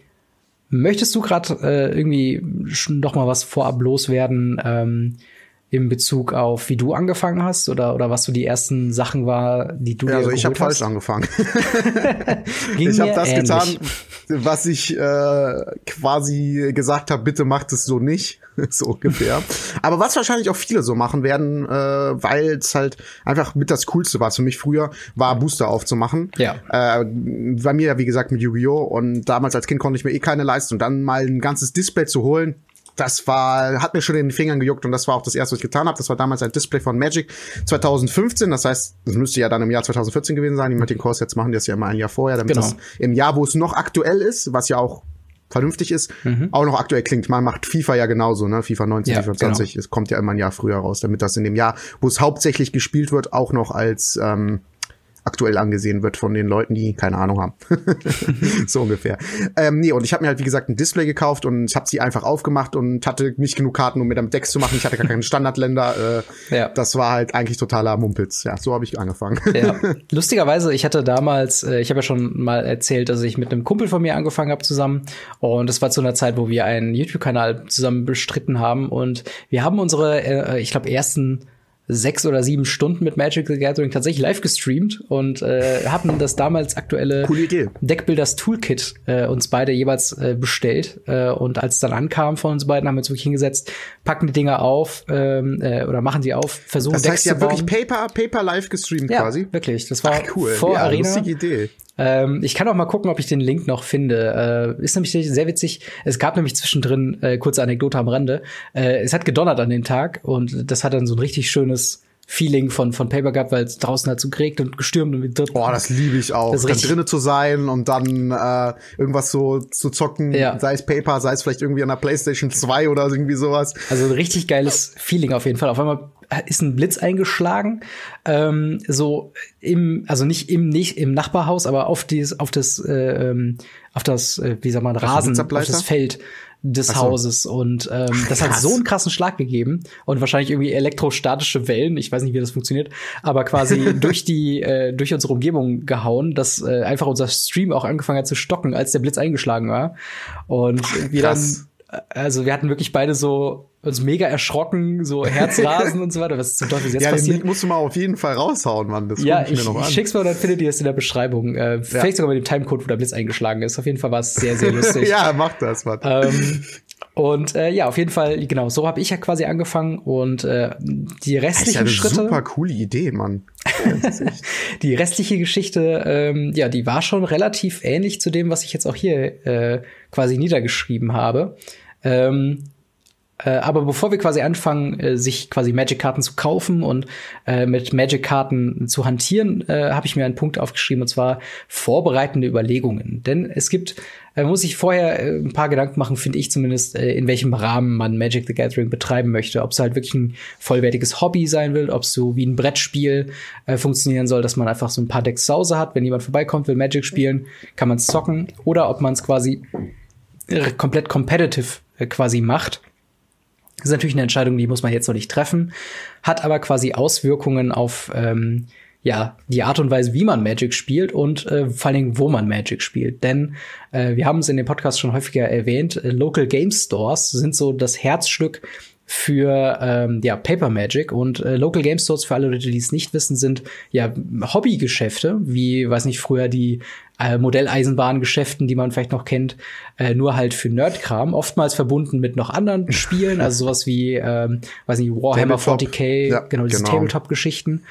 möchtest du gerade äh, irgendwie noch mal was vorab loswerden? Ähm, in Bezug auf, wie du angefangen hast oder, oder was so die ersten Sachen war, die du ja, dir Also ich habe falsch angefangen. ich habe das ähnlich. getan, was ich äh, quasi gesagt habe, bitte macht es so nicht, so ungefähr. Aber was wahrscheinlich auch viele so machen werden, äh, weil es halt einfach mit das Coolste war. Für mich früher war Booster aufzumachen. Ja. Äh, bei mir ja wie gesagt mit Yu-Gi-Oh! und damals als Kind konnte ich mir eh keine leisten und dann mal ein ganzes Display zu holen, das war, hat mir schon in den Fingern gejuckt und das war auch das erste, was ich getan habe. Das war damals ein Display von Magic 2015. Das heißt, das müsste ja dann im Jahr 2014 gewesen sein. Die mit den Kurs jetzt machen das ja immer ein Jahr vorher, damit genau. das im Jahr, wo es noch aktuell ist, was ja auch vernünftig ist, mhm. auch noch aktuell klingt. Man macht FIFA ja genauso, ne? FIFA 19, ja, FIFA 20, genau. es kommt ja immer ein Jahr früher raus, damit das in dem Jahr, wo es hauptsächlich gespielt wird, auch noch als ähm, aktuell angesehen wird von den Leuten, die keine Ahnung haben. so ungefähr. Ähm, nee, und ich habe mir halt, wie gesagt, ein Display gekauft und habe sie einfach aufgemacht und hatte nicht genug Karten, um mir damit Decks zu machen. Ich hatte gar keine Standardländer. Äh, ja. Das war halt eigentlich totaler Mumpitz. Ja, so habe ich angefangen. ja. Lustigerweise, ich hatte damals, äh, ich habe ja schon mal erzählt, dass ich mit einem Kumpel von mir angefangen habe zusammen. Und das war zu einer Zeit, wo wir einen YouTube-Kanal zusammen bestritten haben. Und wir haben unsere, äh, ich glaube, ersten sechs oder sieben Stunden mit Magic the Gathering tatsächlich live gestreamt und äh, haben das damals aktuelle Deckbuilders Toolkit äh, uns beide jeweils äh, bestellt. Äh, und als es dann ankam von uns beiden, haben wir uns wirklich hingesetzt, packen die Dinger auf ähm, äh, oder machen sie auf, versuchen das heißt, Decks ja wirklich Paper, Paper live gestreamt ja, quasi. wirklich. Das war Ach, cool. vor ja, Arena. Idee. Ähm, ich kann auch mal gucken, ob ich den Link noch finde. Äh, ist nämlich sehr witzig. Es gab nämlich zwischendrin, äh, kurze Anekdote am Rande, äh, es hat gedonnert an den Tag und das hat dann so ein richtig schönes Feeling von, von Paper gehabt, weil es draußen hat so geregnet und gestürmt und dort. Boah, das liebe ich auch. Dann drinnen zu sein und dann äh, irgendwas so zu zocken, ja. sei es Paper, sei es vielleicht irgendwie an der Playstation 2 oder irgendwie sowas. Also ein richtig geiles Feeling auf jeden Fall. Auf einmal ist ein Blitz eingeschlagen, ähm, so im, also nicht im nicht im Nachbarhaus, aber auf dieses, auf das, äh, ähm, auf das, äh, wie sagt man, Rasen, auf das Feld des so. Hauses. Und ähm, Ach, das hat so einen krassen Schlag gegeben und wahrscheinlich irgendwie elektrostatische Wellen, ich weiß nicht, wie das funktioniert, aber quasi durch die äh, durch unsere Umgebung gehauen, dass äh, einfach unser Stream auch angefangen hat zu stocken, als der Blitz eingeschlagen war. Und Ach, wir dann also wir hatten wirklich beide so uns mega erschrocken, so Herzrasen und so weiter. Was zum Teufel ist jetzt ja, passiert? Ja, musst du mal auf jeden Fall raushauen, Mann. Das ja, ich, ich, ich schick's mal, dann findet ihr es in der Beschreibung. Äh, ja. Vielleicht sogar mit dem Timecode, wo der Blitz eingeschlagen ist. Auf jeden Fall war es sehr, sehr lustig. ja, mach das, Mann. Ähm, und äh, ja, auf jeden Fall, genau, so habe ich ja quasi angefangen und äh, die restlichen das ist ja eine Schritte. Super coole Idee, Mann. die restliche Geschichte, ähm, ja, die war schon relativ ähnlich zu dem, was ich jetzt auch hier äh, quasi niedergeschrieben habe. Ähm, äh, aber bevor wir quasi anfangen, äh, sich quasi Magic-Karten zu kaufen und äh, mit Magic-Karten zu hantieren, äh, habe ich mir einen Punkt aufgeschrieben, und zwar vorbereitende Überlegungen. Denn es gibt, äh, muss sich vorher ein paar Gedanken machen, finde ich zumindest, in welchem Rahmen man Magic the Gathering betreiben möchte. Ob es halt wirklich ein vollwertiges Hobby sein will, ob es so wie ein Brettspiel funktionieren soll, dass man einfach so ein paar Decks zu Hause hat. Wenn jemand vorbeikommt, will Magic spielen, kann man es zocken. Oder ob man es quasi komplett competitive quasi macht. Das ist natürlich eine Entscheidung, die muss man jetzt noch nicht treffen, hat aber quasi Auswirkungen auf ähm, ja die Art und Weise, wie man Magic spielt und äh, vor allen Dingen, wo man Magic spielt. Denn äh, wir haben es in dem Podcast schon häufiger erwähnt, äh, Local Game Stores sind so das Herzstück für ähm, ja, Paper Magic und äh, Local Game Stores für alle Leute, die es nicht wissen, sind ja Hobbygeschäfte, wie weiß nicht früher die äh, Modelleisenbahngeschäften, die man vielleicht noch kennt, äh, nur halt für Nerdkram, oftmals verbunden mit noch anderen Spielen, also sowas wie ähm, weiß nicht Warhammer Tabletop. 40k, ja, genau diese genau. Tabletop Geschichten.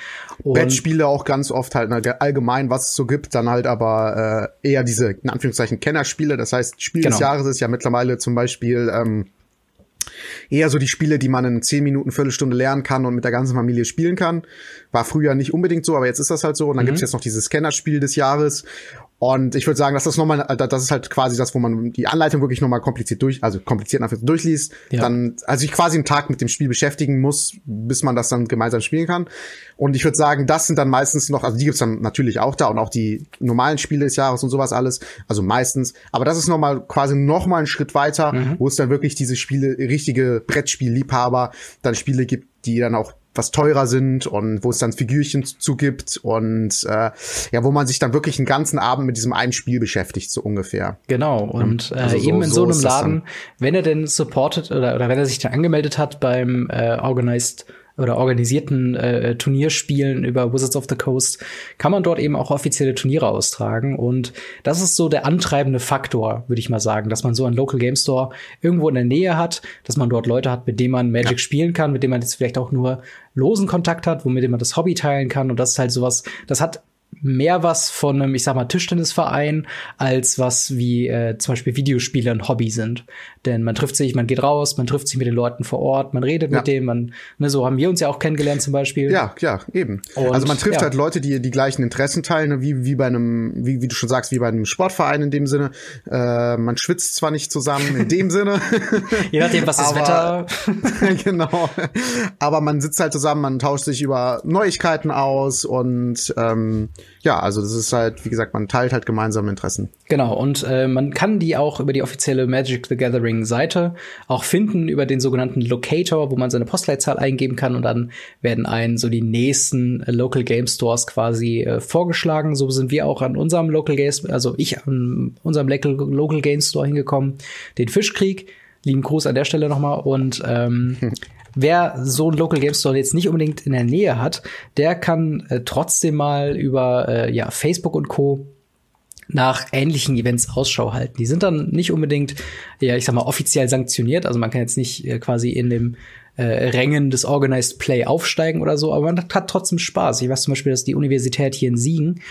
Bettspiele auch ganz oft halt ne, allgemein, was es so gibt, dann halt aber äh, eher diese in Anführungszeichen Kennerspiele, das heißt Spiel genau. des Jahres ist ja mittlerweile zum Beispiel ähm, eher so die Spiele, die man in zehn Minuten, Viertelstunde lernen kann und mit der ganzen Familie spielen kann. War früher nicht unbedingt so, aber jetzt ist das halt so. Und dann mhm. gibt's jetzt noch dieses Scanner-Spiel des Jahres. Und ich würde sagen, dass das nochmal, das ist halt quasi das, wo man die Anleitung wirklich nochmal kompliziert durch, also kompliziert einfach durchliest. Ja. Dann, also ich quasi einen Tag mit dem Spiel beschäftigen muss, bis man das dann gemeinsam spielen kann. Und ich würde sagen, das sind dann meistens noch, also die gibt's dann natürlich auch da und auch die normalen Spiele des Jahres und sowas alles, also meistens. Aber das ist nochmal quasi nochmal einen Schritt weiter, mhm. wo es dann wirklich diese Spiele, richtige Brettspielliebhaber, dann Spiele gibt, die dann auch was teurer sind und wo es dann Figürchen zu gibt und äh, ja, wo man sich dann wirklich einen ganzen Abend mit diesem einen Spiel beschäftigt, so ungefähr. Genau, und äh, also so, eben in so, so einem Laden, wenn er denn supported oder, oder wenn er sich dann angemeldet hat beim äh, Organized oder organisierten äh, Turnierspielen über Wizards of the Coast kann man dort eben auch offizielle Turniere austragen. Und das ist so der antreibende Faktor, würde ich mal sagen, dass man so einen Local Game Store irgendwo in der Nähe hat, dass man dort Leute hat, mit denen man Magic ja. spielen kann, mit denen man jetzt vielleicht auch nur losen Kontakt hat, womit man das Hobby teilen kann. Und das ist halt sowas, das hat mehr was von einem, ich sag mal, Tischtennisverein, als was wie äh, zum Beispiel Videospiele ein Hobby sind. Denn man trifft sich, man geht raus, man trifft sich mit den Leuten vor Ort, man redet ja. mit denen, man, ne, so haben wir uns ja auch kennengelernt zum Beispiel. Ja, ja, eben. Und, also man trifft ja. halt Leute, die die gleichen Interessen teilen, ne, wie, wie bei einem, wie, wie du schon sagst, wie bei einem Sportverein in dem Sinne. Äh, man schwitzt zwar nicht zusammen in dem Sinne. Je nachdem, was das Wetter. genau. Aber man sitzt halt zusammen, man tauscht sich über Neuigkeiten aus und ähm, ja, also das ist halt, wie gesagt, man teilt halt gemeinsame Interessen. Genau, und äh, man kann die auch über die offizielle Magic the Gathering Seite auch finden, über den sogenannten Locator, wo man seine Postleitzahl eingeben kann und dann werden einen so die nächsten äh, Local Game Stores quasi äh, vorgeschlagen. So sind wir auch an unserem Local Games, also ich an unserem Local, Local Game Store hingekommen, den Fischkrieg. Lieben Gruß an der Stelle nochmal und ähm, wer so ein Local Game Store jetzt nicht unbedingt in der Nähe hat, der kann äh, trotzdem mal über äh, ja, Facebook und Co nach ähnlichen Events Ausschau halten. Die sind dann nicht unbedingt, ja, ich sag mal, offiziell sanktioniert. Also man kann jetzt nicht äh, quasi in dem äh, Rängen des Organized Play aufsteigen oder so, aber man hat trotzdem Spaß. Ich weiß zum Beispiel, dass die Universität hier in Siegen,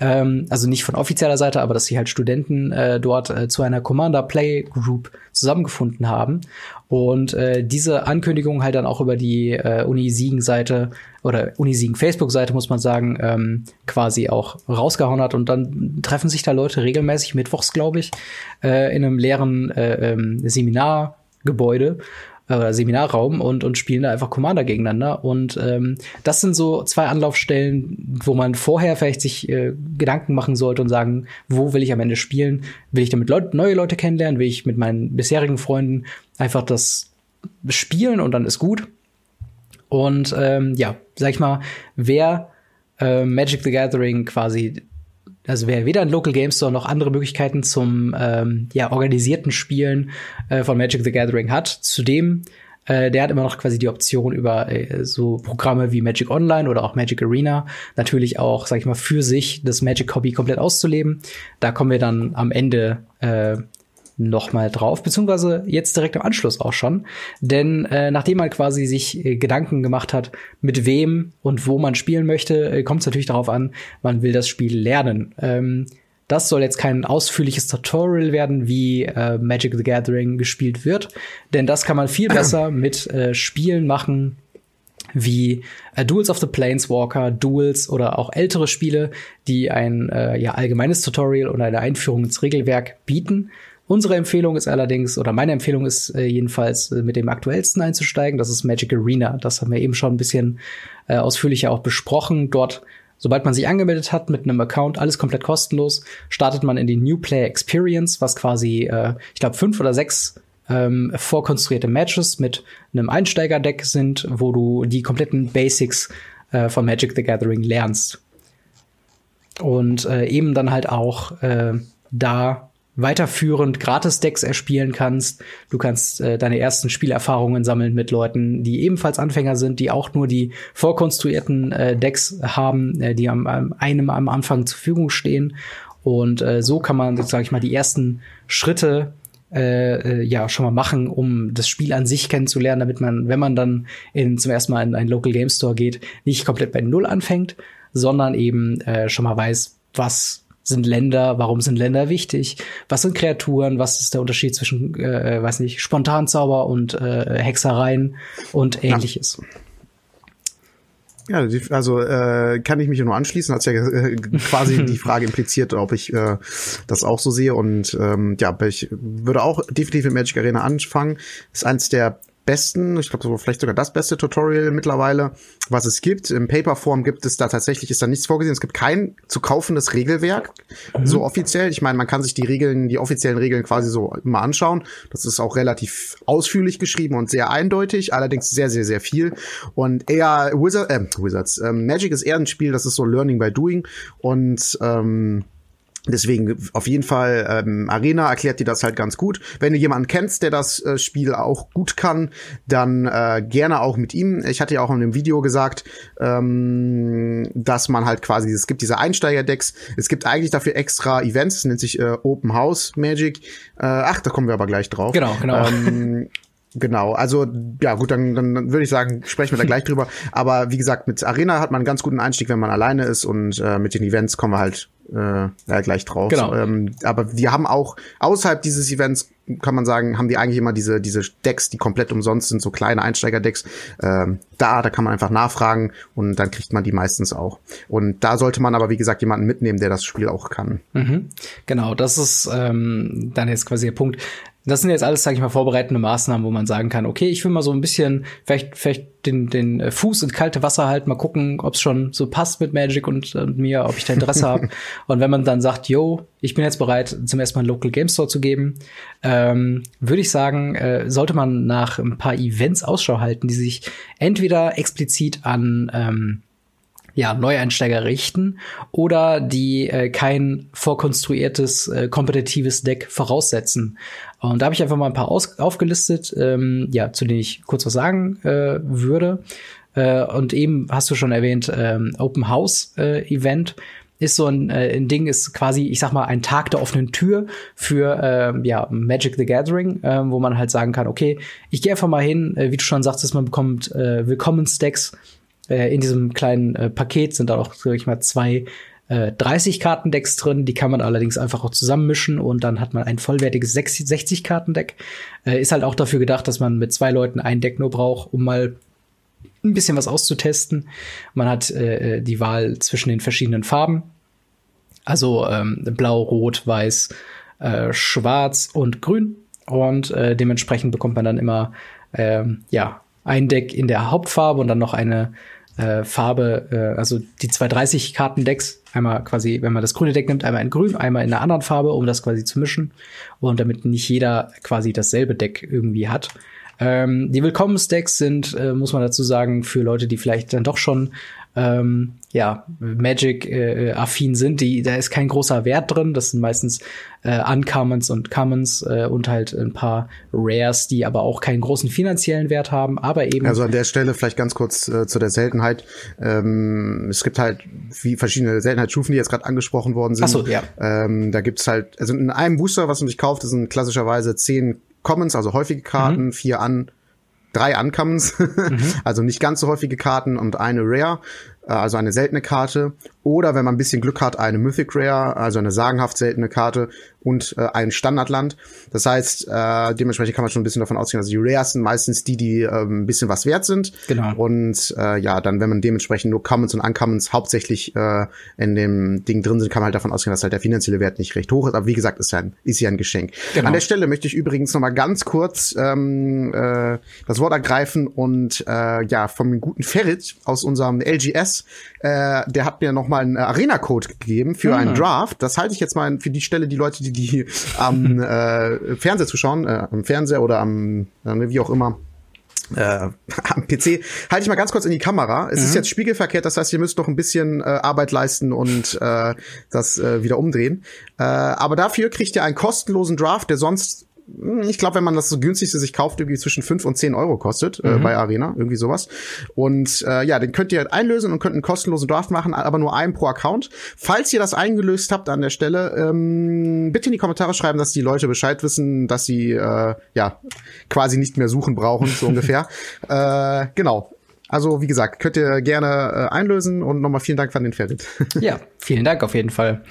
ähm, also nicht von offizieller Seite, aber dass sie halt Studenten äh, dort äh, zu einer Commander Play Group zusammengefunden haben und äh, diese Ankündigung halt dann auch über die äh, Uni Siegen Seite oder Uni Siegen Facebook Seite muss man sagen ähm, quasi auch rausgehauen hat und dann treffen sich da Leute regelmäßig mittwochs glaube ich äh, in einem leeren äh, ähm, Seminargebäude äh, Seminarraum und, und spielen da einfach Commander gegeneinander. Und ähm, das sind so zwei Anlaufstellen, wo man vorher vielleicht sich äh, Gedanken machen sollte und sagen, wo will ich am Ende spielen? Will ich damit Leut neue Leute kennenlernen? Will ich mit meinen bisherigen Freunden einfach das spielen und dann ist gut? Und ähm, ja, sag ich mal, wer äh, Magic the Gathering quasi also wer weder ein Local Game Store noch andere Möglichkeiten zum ähm, ja, organisierten Spielen äh, von Magic the Gathering hat, zudem äh, der hat immer noch quasi die Option über äh, so Programme wie Magic Online oder auch Magic Arena natürlich auch, sag ich mal, für sich das Magic Hobby komplett auszuleben. Da kommen wir dann am Ende äh, noch mal drauf, beziehungsweise jetzt direkt im Anschluss auch schon. Denn äh, nachdem man quasi sich äh, Gedanken gemacht hat, mit wem und wo man spielen möchte, äh, kommt es natürlich darauf an, man will das Spiel lernen. Ähm, das soll jetzt kein ausführliches Tutorial werden, wie äh, Magic the Gathering gespielt wird, denn das kann man viel besser mit äh, Spielen machen, wie äh, Duels of the Planeswalker, Duels oder auch ältere Spiele, die ein äh, ja, allgemeines Tutorial oder eine Einführung ins Regelwerk bieten. Unsere Empfehlung ist allerdings, oder meine Empfehlung ist äh, jedenfalls, äh, mit dem aktuellsten einzusteigen. Das ist Magic Arena. Das haben wir eben schon ein bisschen äh, ausführlicher auch besprochen. Dort, sobald man sich angemeldet hat mit einem Account, alles komplett kostenlos, startet man in die New Player Experience, was quasi, äh, ich glaube, fünf oder sechs ähm, vorkonstruierte Matches mit einem Einsteigerdeck sind, wo du die kompletten Basics äh, von Magic the Gathering lernst. Und äh, eben dann halt auch äh, da weiterführend Gratis-Decks erspielen kannst. Du kannst äh, deine ersten Spielerfahrungen sammeln mit Leuten, die ebenfalls Anfänger sind, die auch nur die vorkonstruierten äh, Decks haben, äh, die am, am, einem am Anfang zur Verfügung stehen. Und äh, so kann man, sag ich mal, die ersten Schritte äh, äh, ja schon mal machen, um das Spiel an sich kennenzulernen, damit man, wenn man dann in, zum ersten Mal in einen Local Game Store geht, nicht komplett bei Null anfängt, sondern eben äh, schon mal weiß, was sind Länder, warum sind Länder wichtig, was sind Kreaturen, was ist der Unterschied zwischen, äh, weiß nicht, Spontanzauber und äh, Hexereien und ähnliches. Ja. Ja, also äh, kann ich mich nur anschließen. Hat ja äh, quasi die Frage impliziert, ob ich äh, das auch so sehe. Und ähm, ja, ich würde auch definitiv mit Magic Arena anfangen. Ist eins der besten, ich glaube vielleicht sogar das beste Tutorial mittlerweile, was es gibt. Im Paperform gibt es da tatsächlich, ist da nichts vorgesehen. Es gibt kein zu kaufendes Regelwerk, mhm. so offiziell. Ich meine, man kann sich die Regeln, die offiziellen Regeln quasi so mal anschauen. Das ist auch relativ ausführlich geschrieben und sehr eindeutig, allerdings sehr, sehr, sehr viel. Und eher Wizard, äh, Wizards, ähm, Magic ist eher ein Spiel, das ist so Learning by Doing und ähm, Deswegen auf jeden Fall ähm, Arena erklärt dir das halt ganz gut. Wenn du jemanden kennst, der das äh, Spiel auch gut kann, dann äh, gerne auch mit ihm. Ich hatte ja auch in dem Video gesagt, ähm, dass man halt quasi, es gibt diese Einsteiger-Decks, es gibt eigentlich dafür extra Events, das nennt sich äh, Open House Magic. Äh, ach, da kommen wir aber gleich drauf. Genau, genau. Ähm, Genau, also ja gut, dann, dann würde ich sagen, sprechen wir da gleich drüber. Aber wie gesagt, mit Arena hat man einen ganz guten Einstieg, wenn man alleine ist und äh, mit den Events kommen wir halt äh, ja, gleich drauf. Genau. Ähm, aber wir haben auch außerhalb dieses Events kann man sagen, haben die eigentlich immer diese diese Decks, die komplett umsonst sind, so kleine Einsteiger-Decks. Ähm, da, da kann man einfach nachfragen und dann kriegt man die meistens auch. Und da sollte man aber wie gesagt jemanden mitnehmen, der das Spiel auch kann. Mhm. Genau, das ist ähm, dann jetzt quasi der Punkt. Das sind jetzt alles, sage ich mal, vorbereitende Maßnahmen, wo man sagen kann, okay, ich will mal so ein bisschen vielleicht, vielleicht den, den äh, Fuß ins kalte Wasser halten, mal gucken, ob es schon so passt mit Magic und, und mir, ob ich da Interesse habe. Und wenn man dann sagt, yo, ich bin jetzt bereit, zum ersten Mal einen Local Game Store zu geben, ähm, würde ich sagen, äh, sollte man nach ein paar Events Ausschau halten, die sich entweder explizit an ähm, ja, Neueinsteiger richten oder die äh, kein vorkonstruiertes, äh, kompetitives Deck voraussetzen. Und da habe ich einfach mal ein paar aus aufgelistet, ähm, ja, zu denen ich kurz was sagen äh, würde. Äh, und eben hast du schon erwähnt, ähm, Open House äh, Event ist so ein, äh, ein Ding, ist quasi, ich sag mal, ein Tag der offenen Tür für äh, ja, Magic the Gathering, äh, wo man halt sagen kann, okay, ich gehe einfach mal hin, äh, wie du schon sagtest, man bekommt äh, Willkommen-Stacks äh, in diesem kleinen äh, Paket sind da auch, sag ich mal, zwei äh, 30 Kartendecks drin. Die kann man allerdings einfach auch zusammenmischen und dann hat man ein vollwertiges 60 Kartendeck. Äh, ist halt auch dafür gedacht, dass man mit zwei Leuten ein Deck nur braucht, um mal ein bisschen was auszutesten. Man hat äh, äh die Wahl zwischen den verschiedenen Farben. Also ähm, blau, rot, weiß, äh, schwarz und grün. Und äh, dementsprechend bekommt man dann immer ähm, ja ein Deck in der Hauptfarbe und dann noch eine äh, Farbe, äh, also die 230 Kartendecks, einmal quasi, wenn man das grüne Deck nimmt, einmal in grün, einmal in einer anderen Farbe, um das quasi zu mischen und damit nicht jeder quasi dasselbe Deck irgendwie hat. Ähm, die Willkommensdecks sind, äh, muss man dazu sagen, für Leute, die vielleicht dann doch schon ähm, ja, Magic-affin äh, sind, die, da ist kein großer Wert drin. Das sind meistens äh, Uncommons und Commons äh, und halt ein paar Rares, die aber auch keinen großen finanziellen Wert haben, aber eben. Also an der Stelle vielleicht ganz kurz äh, zu der Seltenheit. Ähm, es gibt halt wie verschiedene Seltenheitsstufen, die jetzt gerade angesprochen worden sind. Ach so, ja. Ähm, da gibt's halt, also in einem Booster, was man sich kauft, sind klassischerweise zehn Commons, also häufige Karten, mhm. vier an drei Uncommons, mhm. also nicht ganz so häufige Karten und eine Rare, äh, also eine seltene Karte. Oder wenn man ein bisschen Glück hat, eine Mythic Rare, also eine sagenhaft seltene Karte und äh, ein Standardland. Das heißt, äh, dementsprechend kann man schon ein bisschen davon ausgehen, also die Rares sind meistens die, die äh, ein bisschen was wert sind. Genau. Und äh, ja, dann, wenn man dementsprechend nur Commons und Uncommons hauptsächlich äh, in dem Ding drin sind, kann man halt davon ausgehen, dass halt der finanzielle Wert nicht recht hoch ist. Aber wie gesagt, ist ja ein, ist ja ein Geschenk. Genau. An der Stelle möchte ich übrigens noch mal ganz kurz ähm, äh, das Wort ergreifen und äh, ja, vom guten Ferit aus unserem LGS, äh, der hat mir noch mal einen Arena-Code gegeben für mhm. einen Draft. Das halte ich jetzt mal für die Stelle, die Leute, die die am äh, Fernseher zuschauen, äh, am Fernseher oder am, äh, wie auch immer, äh, am PC. Halte ich mal ganz kurz in die Kamera. Es mhm. ist jetzt spiegelverkehrt, das heißt, ihr müsst noch ein bisschen äh, Arbeit leisten und äh, das äh, wieder umdrehen. Äh, aber dafür kriegt ihr einen kostenlosen Draft, der sonst ich glaube, wenn man das so günstigste sich kauft, irgendwie zwischen 5 und 10 Euro kostet äh, mhm. bei Arena, irgendwie sowas. Und äh, ja, den könnt ihr halt einlösen und könnt einen kostenlosen Draft machen, aber nur einen pro Account. Falls ihr das eingelöst habt an der Stelle, ähm, bitte in die Kommentare schreiben, dass die Leute Bescheid wissen, dass sie äh, ja quasi nicht mehr suchen brauchen, so ungefähr. Äh, genau. Also wie gesagt, könnt ihr gerne äh, einlösen und nochmal vielen Dank von den Ferit. ja, Vielen Dank auf jeden Fall.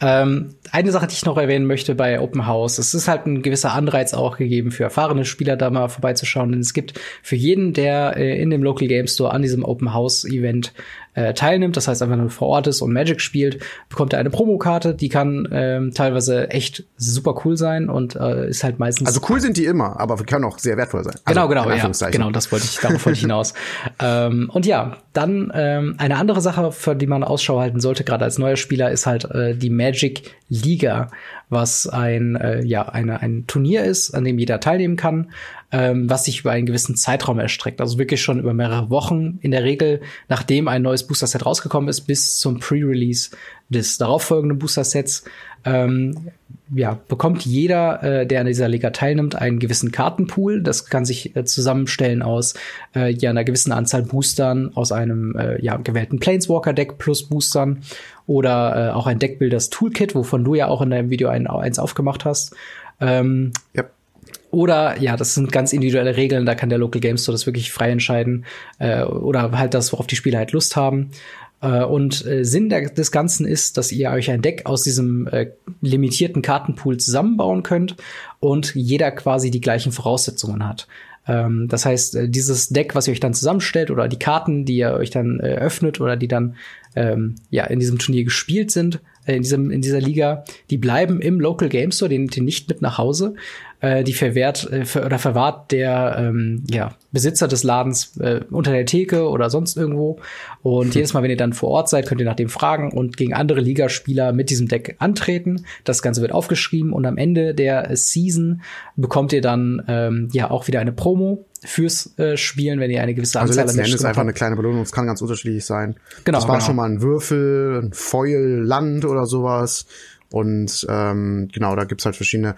Ähm, eine Sache, die ich noch erwähnen möchte bei Open House, es ist halt ein gewisser Anreiz auch gegeben für erfahrene Spieler da mal vorbeizuschauen, denn es gibt für jeden, der äh, in dem Local Game Store an diesem Open House Event äh, teilnimmt, das heißt einfach nur vor Ort ist und Magic spielt, bekommt er eine Promokarte, die kann ähm, teilweise echt super cool sein und äh, ist halt meistens. Also cool sind die immer, aber können auch sehr wertvoll sein. Also, genau, genau, ja, genau, das wollte ich, darauf wollte ich hinaus. ähm, und ja, dann ähm, eine andere Sache, für die man Ausschau halten sollte, gerade als neuer Spieler, ist halt äh, die Magic Liga, was ein äh, ja eine, ein Turnier ist, an dem jeder teilnehmen kann ähm, was sich über einen gewissen Zeitraum erstreckt. Also wirklich schon über mehrere Wochen in der Regel, nachdem ein neues Booster-Set rausgekommen ist, bis zum Pre-Release des darauffolgenden Booster-Sets. Ähm, ja, bekommt jeder, äh, der an dieser Liga teilnimmt, einen gewissen Kartenpool. Das kann sich äh, zusammenstellen aus äh, ja einer gewissen Anzahl Boostern, aus einem äh, ja, gewählten Planeswalker-Deck plus Boostern oder äh, auch ein Deckbuilders Toolkit, wovon du ja auch in deinem Video ein, eins aufgemacht hast. Ähm, yep. Oder ja, das sind ganz individuelle Regeln, da kann der Local Game Store das wirklich frei entscheiden. Äh, oder halt das, worauf die Spieler halt Lust haben. Äh, und äh, Sinn der, des Ganzen ist, dass ihr euch ein Deck aus diesem äh, limitierten Kartenpool zusammenbauen könnt und jeder quasi die gleichen Voraussetzungen hat. Ähm, das heißt, äh, dieses Deck, was ihr euch dann zusammenstellt oder die Karten, die ihr euch dann äh, öffnet oder die dann ähm, ja in diesem Turnier gespielt sind, äh, in diesem in dieser Liga, die bleiben im Local Game Store, den, den nicht mit nach Hause äh, die verwehrt äh, ver oder verwahrt der ähm, ja, Besitzer des Ladens äh, unter der Theke oder sonst irgendwo. Und hm. jedes Mal, wenn ihr dann vor Ort seid, könnt ihr nach dem fragen und gegen andere Ligaspieler mit diesem Deck antreten. Das Ganze wird aufgeschrieben und am Ende der Season bekommt ihr dann ähm, ja auch wieder eine Promo fürs äh, Spielen, wenn ihr eine gewisse also Anzahl also letzten Endes einfach eine kleine Belohnung. Es kann ganz unterschiedlich sein. Genau. Das war genau. schon mal ein Würfel, ein Foil, Land oder sowas. Und ähm, genau, da gibt's halt verschiedene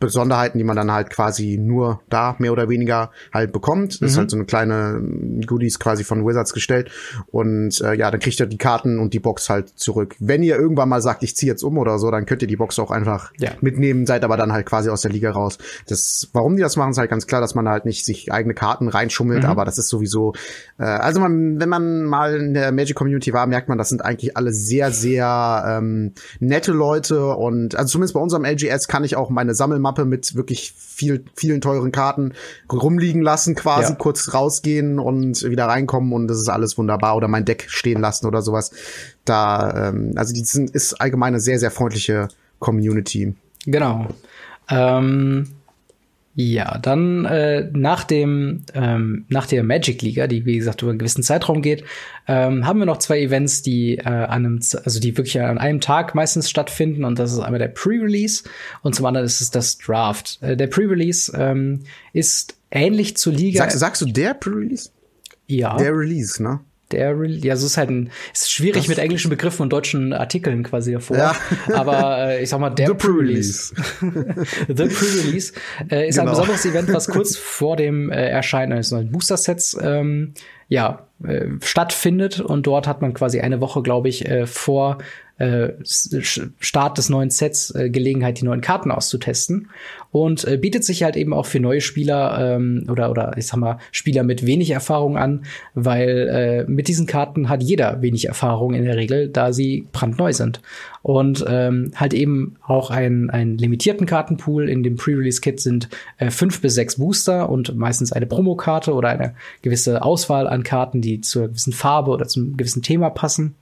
Besonderheiten, die man dann halt quasi nur da mehr oder weniger halt bekommt. Das ist mhm. halt so eine kleine Goodies quasi von Wizards gestellt. Und äh, ja, dann kriegt ihr die Karten und die Box halt zurück. Wenn ihr irgendwann mal sagt, ich ziehe jetzt um oder so, dann könnt ihr die Box auch einfach ja. mitnehmen, seid aber dann halt quasi aus der Liga raus. Das, warum die das machen, ist halt ganz klar, dass man halt nicht sich eigene Karten reinschummelt, mhm. aber das ist sowieso, äh, also man, wenn man mal in der Magic Community war, merkt man, das sind eigentlich alle sehr, sehr ähm, nette Leute und also zumindest bei unserem LGS kann ich auch meine Sammelmappe Mappe mit wirklich viel, vielen teuren Karten rumliegen lassen, quasi ja. kurz rausgehen und wieder reinkommen und das ist alles wunderbar oder mein Deck stehen lassen oder sowas. Da, ähm, also die sind, ist allgemein eine sehr, sehr freundliche Community. Genau. Ähm ja, dann äh, nach dem ähm, nach der Magic Liga, die wie gesagt über einen gewissen Zeitraum geht, ähm, haben wir noch zwei Events, die äh, an einem, also die wirklich an einem Tag meistens stattfinden und das ist einmal der Pre-Release und zum anderen ist es das Draft. Äh, der Pre-Release ähm, ist ähnlich zur Liga. Sagst, sagst du der Pre-Release? Ja. Der Release, ne? Der ja, so ist halt ein ist schwierig das mit englischen Begriffen und deutschen Artikeln quasi davor. Ja. Aber äh, ich sag mal, der The Pre-Release. The Pre-Release äh, ist genau. ein besonderes Event, was kurz vor dem äh, Erscheinen eines neuen Booster-Sets ähm, ja, äh, stattfindet. Und dort hat man quasi eine Woche, glaube ich, äh, vor äh, Start des neuen Sets äh, Gelegenheit, die neuen Karten auszutesten. Und äh, bietet sich halt eben auch für neue Spieler ähm, oder, oder ich sag mal, Spieler mit wenig Erfahrung an, weil äh, mit diesen Karten hat jeder wenig Erfahrung in der Regel, da sie brandneu sind. Und ähm, halt eben auch ein, einen limitierten Kartenpool. In dem Pre-Release-Kit sind äh, fünf bis sechs Booster und meistens eine Promokarte oder eine gewisse Auswahl an Karten, die zur gewissen Farbe oder zum gewissen Thema passen.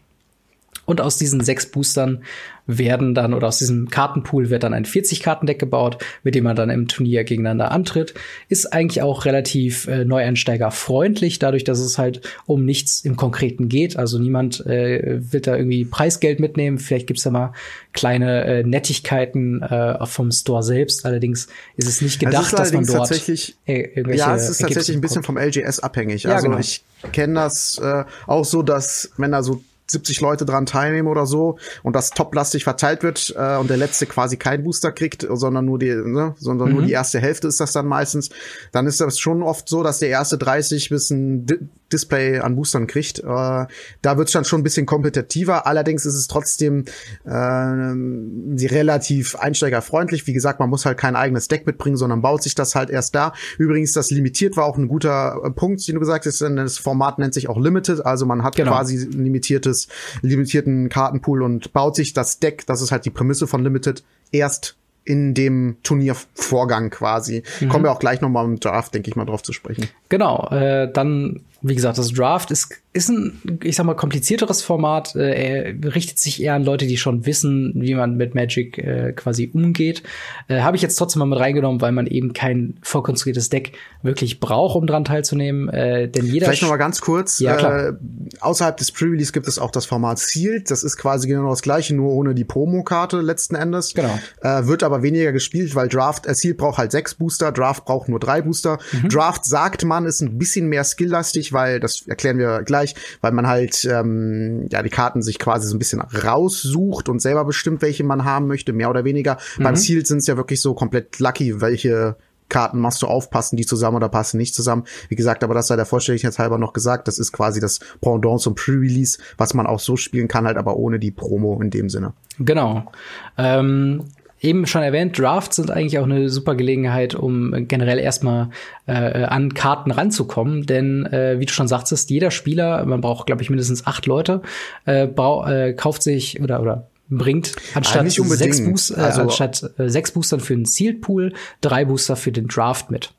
Und aus diesen sechs Boostern werden dann, oder aus diesem Kartenpool wird dann ein 40-Karten-Deck gebaut, mit dem man dann im Turnier gegeneinander antritt. Ist eigentlich auch relativ äh, Neueinsteiger-freundlich, dadurch, dass es halt um nichts im Konkreten geht. Also niemand äh, wird da irgendwie Preisgeld mitnehmen. Vielleicht gibt's da mal kleine äh, Nettigkeiten äh, vom Store selbst. Allerdings ist es nicht gedacht, es dass man dort tatsächlich, äh, Ja, es ist tatsächlich ein bisschen vom LGS abhängig. Ja, also genau. ich kenne das äh, auch so, dass wenn da so 70 Leute dran teilnehmen oder so und das toplastig verteilt wird äh, und der letzte quasi keinen Booster kriegt, sondern nur die, ne, sondern mhm. nur die erste Hälfte ist das dann meistens, dann ist das schon oft so, dass der erste 30 bis ein Display an Boostern kriegt. Äh, da wird's dann schon ein bisschen kompetitiver. Allerdings ist es trotzdem äh, relativ einsteigerfreundlich. Wie gesagt, man muss halt kein eigenes Deck mitbringen, sondern baut sich das halt erst da. Übrigens, das limitiert war auch ein guter äh, Punkt, den du gesagt hast. Denn das Format nennt sich auch Limited. Also man hat genau. quasi limitiertes, limitierten Kartenpool und baut sich das Deck. Das ist halt die Prämisse von Limited erst in dem Turniervorgang quasi. Mhm. Kommen wir auch gleich nochmal im Draft, denke ich mal, drauf zu sprechen. Genau, äh, dann wie gesagt, das Draft ist, ist ein, ich sag mal, komplizierteres Format. Äh, er richtet sich eher an Leute, die schon wissen, wie man mit Magic äh, quasi umgeht. Äh, Habe ich jetzt trotzdem mal mit reingenommen, weil man eben kein vorkonstruiertes Deck wirklich braucht, um dran teilzunehmen. Äh, denn jeder Vielleicht noch mal ganz kurz. Ja, klar. Äh, außerhalb des Pre-Release gibt es auch das Format Sealed. Das ist quasi genau das gleiche, nur ohne die Promo-Karte letzten Endes. Genau. Äh, wird aber weniger gespielt, weil Draft, äh, Sealed braucht halt sechs Booster, Draft braucht nur drei Booster. Mhm. Draft sagt man, ist ein bisschen mehr skilllastig weil, das erklären wir gleich, weil man halt ähm, ja die Karten sich quasi so ein bisschen raussucht und selber bestimmt, welche man haben möchte, mehr oder weniger. Mhm. Beim Sealed sind es ja wirklich so komplett lucky, welche Karten machst du aufpassen, die zusammen oder passen nicht zusammen. Wie gesagt, aber das sei der Vollständigkeit halber noch gesagt, das ist quasi das Pendant zum Pre-Release, was man auch so spielen kann, halt aber ohne die Promo in dem Sinne. Genau. Ähm, eben schon erwähnt, Drafts sind eigentlich auch eine super Gelegenheit, um generell erstmal äh, an Karten ranzukommen. Denn äh, wie du schon sagtest, jeder Spieler, man braucht, glaube ich, mindestens acht Leute, äh, brau äh, kauft sich oder oder bringt anstatt sechs, Boost, äh, also, anstatt äh, sechs Boostern für den Sealed Pool drei Booster für den Draft mit.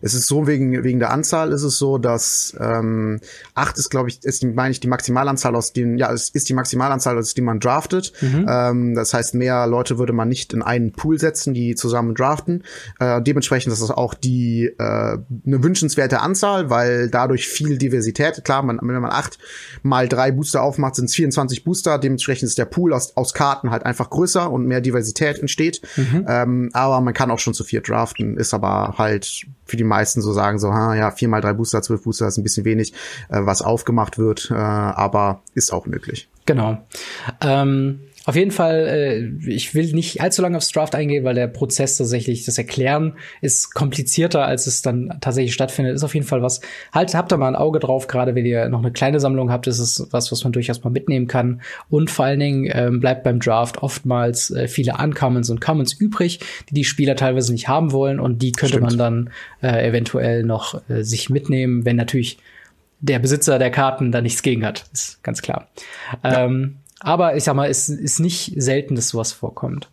Es ist so wegen wegen der Anzahl ist es so, dass ähm, acht ist glaube ich ist meine ich die Maximalanzahl aus den ja es ist die Maximalanzahl aus die man draftet. Mhm. Ähm, das heißt mehr Leute würde man nicht in einen Pool setzen, die zusammen draften. Äh, dementsprechend ist das auch die äh, eine wünschenswerte Anzahl, weil dadurch viel Diversität. Klar, man, wenn man acht mal drei Booster aufmacht, sind es 24 Booster. Dementsprechend ist der Pool aus, aus Karten halt einfach größer und mehr Diversität entsteht. Mhm. Ähm, aber man kann auch schon zu vier draften, ist aber halt für die meisten so sagen, so, ha, ja, vier mal drei Booster, zwölf Booster ist ein bisschen wenig, äh, was aufgemacht wird, äh, aber ist auch möglich. Genau. Ähm auf jeden Fall, äh, ich will nicht allzu lange aufs Draft eingehen, weil der Prozess tatsächlich, das Erklären ist komplizierter, als es dann tatsächlich stattfindet. Ist auf jeden Fall was. Halt, habt da mal ein Auge drauf, gerade wenn ihr noch eine kleine Sammlung habt, ist es was, was man durchaus mal mitnehmen kann. Und vor allen Dingen ähm, bleibt beim Draft oftmals äh, viele Uncommons und Commons übrig, die die Spieler teilweise nicht haben wollen und die könnte Stimmt. man dann äh, eventuell noch äh, sich mitnehmen, wenn natürlich der Besitzer der Karten da nichts gegen hat. Ist ganz klar. Ja. Ähm, aber ich sag mal, es ist nicht selten, dass sowas vorkommt.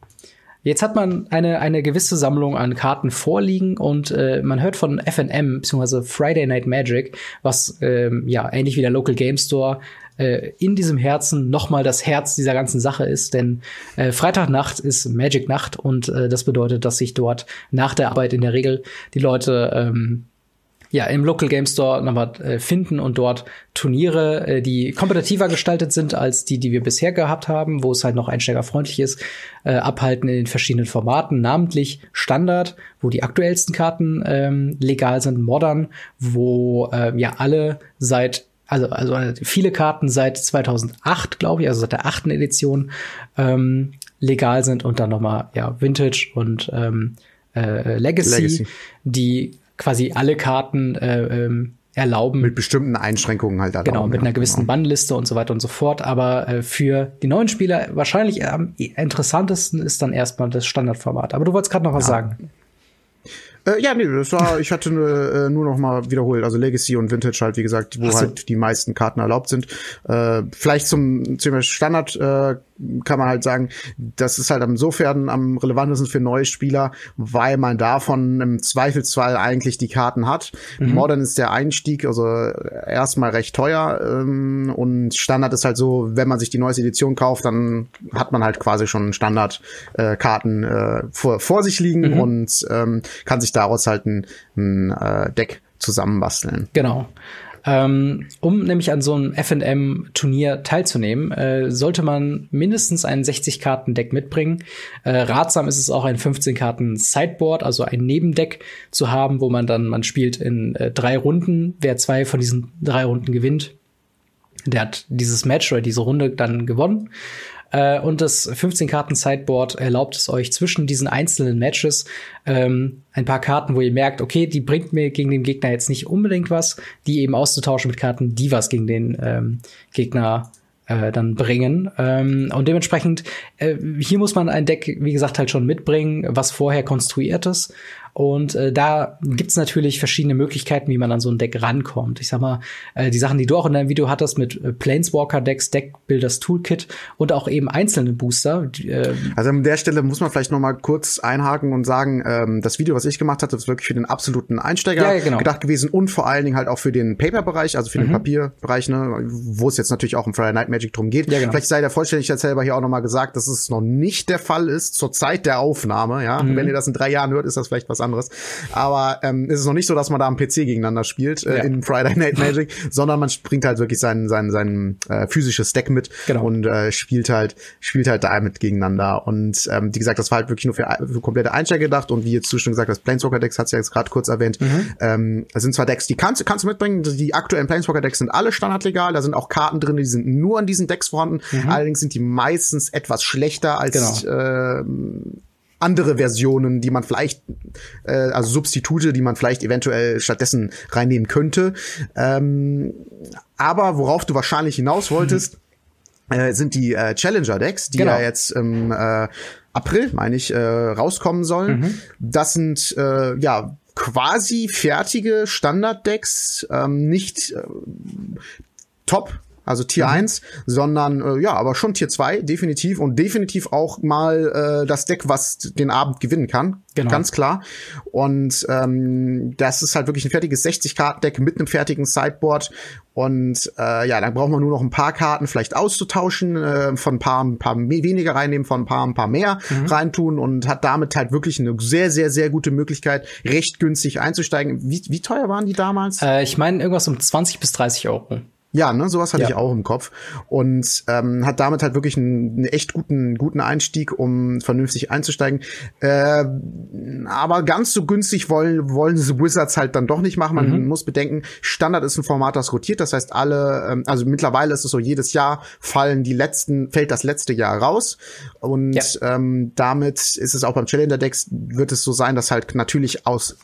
Jetzt hat man eine, eine gewisse Sammlung an Karten vorliegen und äh, man hört von FNM bzw. Friday Night Magic, was ähm, ja ähnlich wie der Local Game Store äh, in diesem Herzen nochmal das Herz dieser ganzen Sache ist, denn äh, Freitagnacht ist Magic Nacht und äh, das bedeutet, dass sich dort nach der Arbeit in der Regel die Leute ähm, ja, im Local Game Store nochmal äh, finden und dort Turniere, äh, die kompetitiver gestaltet sind als die, die wir bisher gehabt haben, wo es halt noch einsteigerfreundlich ist, äh, abhalten in den verschiedenen Formaten, namentlich Standard, wo die aktuellsten Karten ähm, legal sind, Modern, wo äh, ja alle seit also, also viele Karten seit 2008, glaube ich, also seit der achten Edition ähm, legal sind und dann nochmal ja Vintage und ähm, äh, Legacy, Legacy, die quasi alle Karten äh, ähm, erlauben. Mit bestimmten Einschränkungen halt. Erlauben, genau, mit einer gewissen genau. Bannliste und so weiter und so fort. Aber äh, für die neuen Spieler wahrscheinlich am interessantesten ist dann erstmal das Standardformat. Aber du wolltest gerade noch was ja. sagen. Äh, ja, nee, das war, ich hatte nur, äh, nur noch mal wiederholt, also Legacy und Vintage halt, wie gesagt, wo so. halt die meisten Karten erlaubt sind. Äh, vielleicht zum Thema Standard äh, kann man halt sagen, das ist halt insofern am relevantesten für neue Spieler, weil man davon im Zweifelsfall eigentlich die Karten hat. Mhm. Modern ist der Einstieg, also erstmal recht teuer ähm, und Standard ist halt so, wenn man sich die neueste Edition kauft, dann hat man halt quasi schon Standardkarten äh, äh, vor, vor sich liegen mhm. und ähm, kann sich daraus halt ein, ein äh, Deck zusammenbasteln. Genau. Ähm, um nämlich an so einem FNM-Turnier teilzunehmen, äh, sollte man mindestens ein 60-Karten-Deck mitbringen. Äh, ratsam ist es auch ein 15-Karten-Sideboard, also ein Nebendeck zu haben, wo man dann, man spielt in äh, drei Runden. Wer zwei von diesen drei Runden gewinnt, der hat dieses Match oder diese Runde dann gewonnen. Äh, und das 15-Karten-Sideboard erlaubt es euch zwischen diesen einzelnen Matches ähm, ein paar Karten, wo ihr merkt, okay, die bringt mir gegen den Gegner jetzt nicht unbedingt was, die eben auszutauschen mit Karten, die was gegen den ähm, Gegner äh, dann bringen. Ähm, und dementsprechend, äh, hier muss man ein Deck, wie gesagt, halt schon mitbringen, was vorher konstruiert ist. Und äh, da gibt's natürlich verschiedene Möglichkeiten, wie man an so ein Deck rankommt. Ich sag mal, äh, die Sachen, die du auch in deinem Video hattest mit äh, Planeswalker-Decks, Deckbuilders Toolkit und auch eben einzelne Booster. Die, äh, also an der Stelle muss man vielleicht noch mal kurz einhaken und sagen, ähm, das Video, was ich gemacht hatte, ist wirklich für den absoluten Einsteiger ja, genau. gedacht gewesen und vor allen Dingen halt auch für den Paper-Bereich, also für mhm. den Papierbereich, ne, wo es jetzt natürlich auch im Friday Night Magic drum geht. Ja, genau. Vielleicht sei der Vollständigkeit selber hier auch noch mal gesagt, dass es noch nicht der Fall ist zur Zeit der Aufnahme. Ja, mhm. wenn ihr das in drei Jahren hört, ist das vielleicht was anderes. Aber ähm, es ist noch nicht so, dass man da am PC gegeneinander spielt äh, ja. in Friday Night Magic, sondern man bringt halt wirklich sein sein sein äh, physisches Deck mit genau. und äh, spielt halt spielt halt damit gegeneinander. Und ähm, wie gesagt, das war halt wirklich nur für, für komplette Einsteiger gedacht. Und wie jetzt du schon gesagt hast, Planeswalker Decks hat's ja jetzt gerade kurz erwähnt. Mhm. Ähm, das sind zwar Decks, die kannst, kannst du mitbringen. Die aktuellen Planeswalker Decks sind alle standardlegal. Da sind auch Karten drin, die sind nur an diesen Decks vorhanden. Mhm. Allerdings sind die meistens etwas schlechter als genau. äh, andere Versionen, die man vielleicht, äh, also Substitute, die man vielleicht eventuell stattdessen reinnehmen könnte. Ähm, aber worauf du wahrscheinlich hinaus wolltest, äh, sind die äh, Challenger-Decks, die genau. ja jetzt im äh, April, meine ich, äh, rauskommen sollen. Mhm. Das sind äh, ja quasi fertige Standard-Decks, ähm, nicht äh, top also Tier mhm. 1, sondern äh, ja, aber schon Tier 2, definitiv und definitiv auch mal äh, das Deck, was den Abend gewinnen kann. Genau. Ganz klar. Und ähm, das ist halt wirklich ein fertiges 60-Karten-Deck mit einem fertigen Sideboard. Und äh, ja, dann braucht man nur noch ein paar Karten vielleicht auszutauschen, äh, von ein paar, ein paar weniger reinnehmen, von ein paar, ein paar mehr mhm. reintun und hat damit halt wirklich eine sehr, sehr, sehr gute Möglichkeit, recht günstig einzusteigen. Wie, wie teuer waren die damals? Äh, ich meine irgendwas um 20 bis 30 Euro. Ja, ne, sowas hatte ja. ich auch im Kopf und ähm, hat damit halt wirklich einen, einen echt guten guten Einstieg, um vernünftig einzusteigen. Äh, aber ganz so günstig wollen wollen diese Wizards halt dann doch nicht machen. Man mhm. muss bedenken, Standard ist ein Format, das rotiert. Das heißt, alle, ähm, also mittlerweile ist es so, jedes Jahr fallen die letzten fällt das letzte Jahr raus und ja. ähm, damit ist es auch beim Challenger Decks wird es so sein, dass halt natürlich aus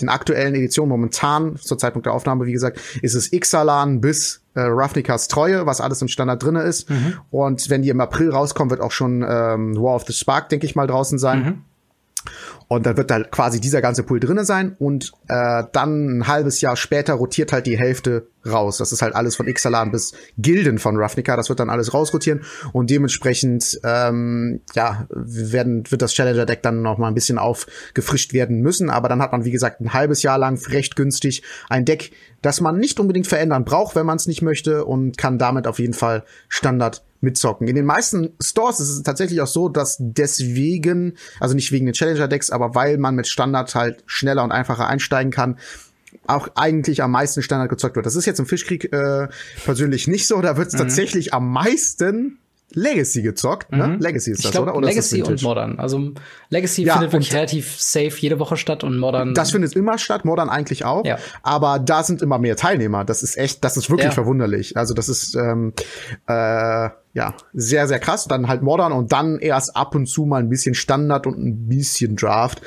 den aktuellen Editionen momentan, zur Zeitpunkt der Aufnahme, wie gesagt, ist es Ixalan bis äh, Ravnikas Treue, was alles im Standard drinne ist. Mhm. Und wenn die im April rauskommen, wird auch schon ähm, War of the Spark, denke ich mal, draußen sein. Mhm. Und dann wird da quasi dieser ganze Pool drinne sein und äh, dann ein halbes Jahr später rotiert halt die Hälfte raus. Das ist halt alles von Ixalan bis Gilden von Ravnica. Das wird dann alles rausrotieren und dementsprechend ähm, ja werden wird das Challenger Deck dann noch mal ein bisschen aufgefrischt werden müssen. Aber dann hat man wie gesagt ein halbes Jahr lang recht günstig ein Deck, das man nicht unbedingt verändern braucht, wenn man es nicht möchte und kann damit auf jeden Fall Standard mitzocken. In den meisten Stores ist es tatsächlich auch so, dass deswegen, also nicht wegen den Challenger-Decks, aber weil man mit Standard halt schneller und einfacher einsteigen kann, auch eigentlich am meisten Standard gezockt wird. Das ist jetzt im Fischkrieg äh, persönlich nicht so. Da wird es mhm. tatsächlich am meisten Legacy gezockt, ne? Mhm. Legacy ist das, glaub, oder? oder? Legacy und Modern. Also Legacy ja, findet wirklich relativ safe jede Woche statt und Modern. Das findet immer statt, Modern eigentlich auch. Ja. Aber da sind immer mehr Teilnehmer. Das ist echt, das ist wirklich ja. verwunderlich. Also das ist ähm, äh, ja, sehr, sehr krass. Dann halt Modern und dann erst ab und zu mal ein bisschen Standard und ein bisschen Draft.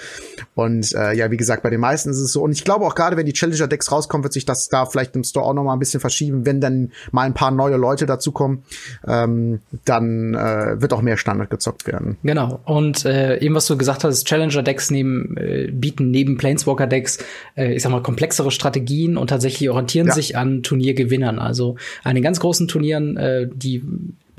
Und äh, ja, wie gesagt, bei den meisten ist es so. Und ich glaube auch gerade, wenn die Challenger-Decks rauskommen, wird sich das da vielleicht im Store auch noch mal ein bisschen verschieben, wenn dann mal ein paar neue Leute dazukommen. Ähm, dann äh, wird auch mehr Standard gezockt werden. Genau. Und äh, eben, was du gesagt hast, Challenger-Decks neben, äh, bieten neben Planeswalker-Decks, äh, ich sag mal, komplexere Strategien und tatsächlich orientieren ja. sich an Turniergewinnern. Also an den ganz großen Turnieren, äh, die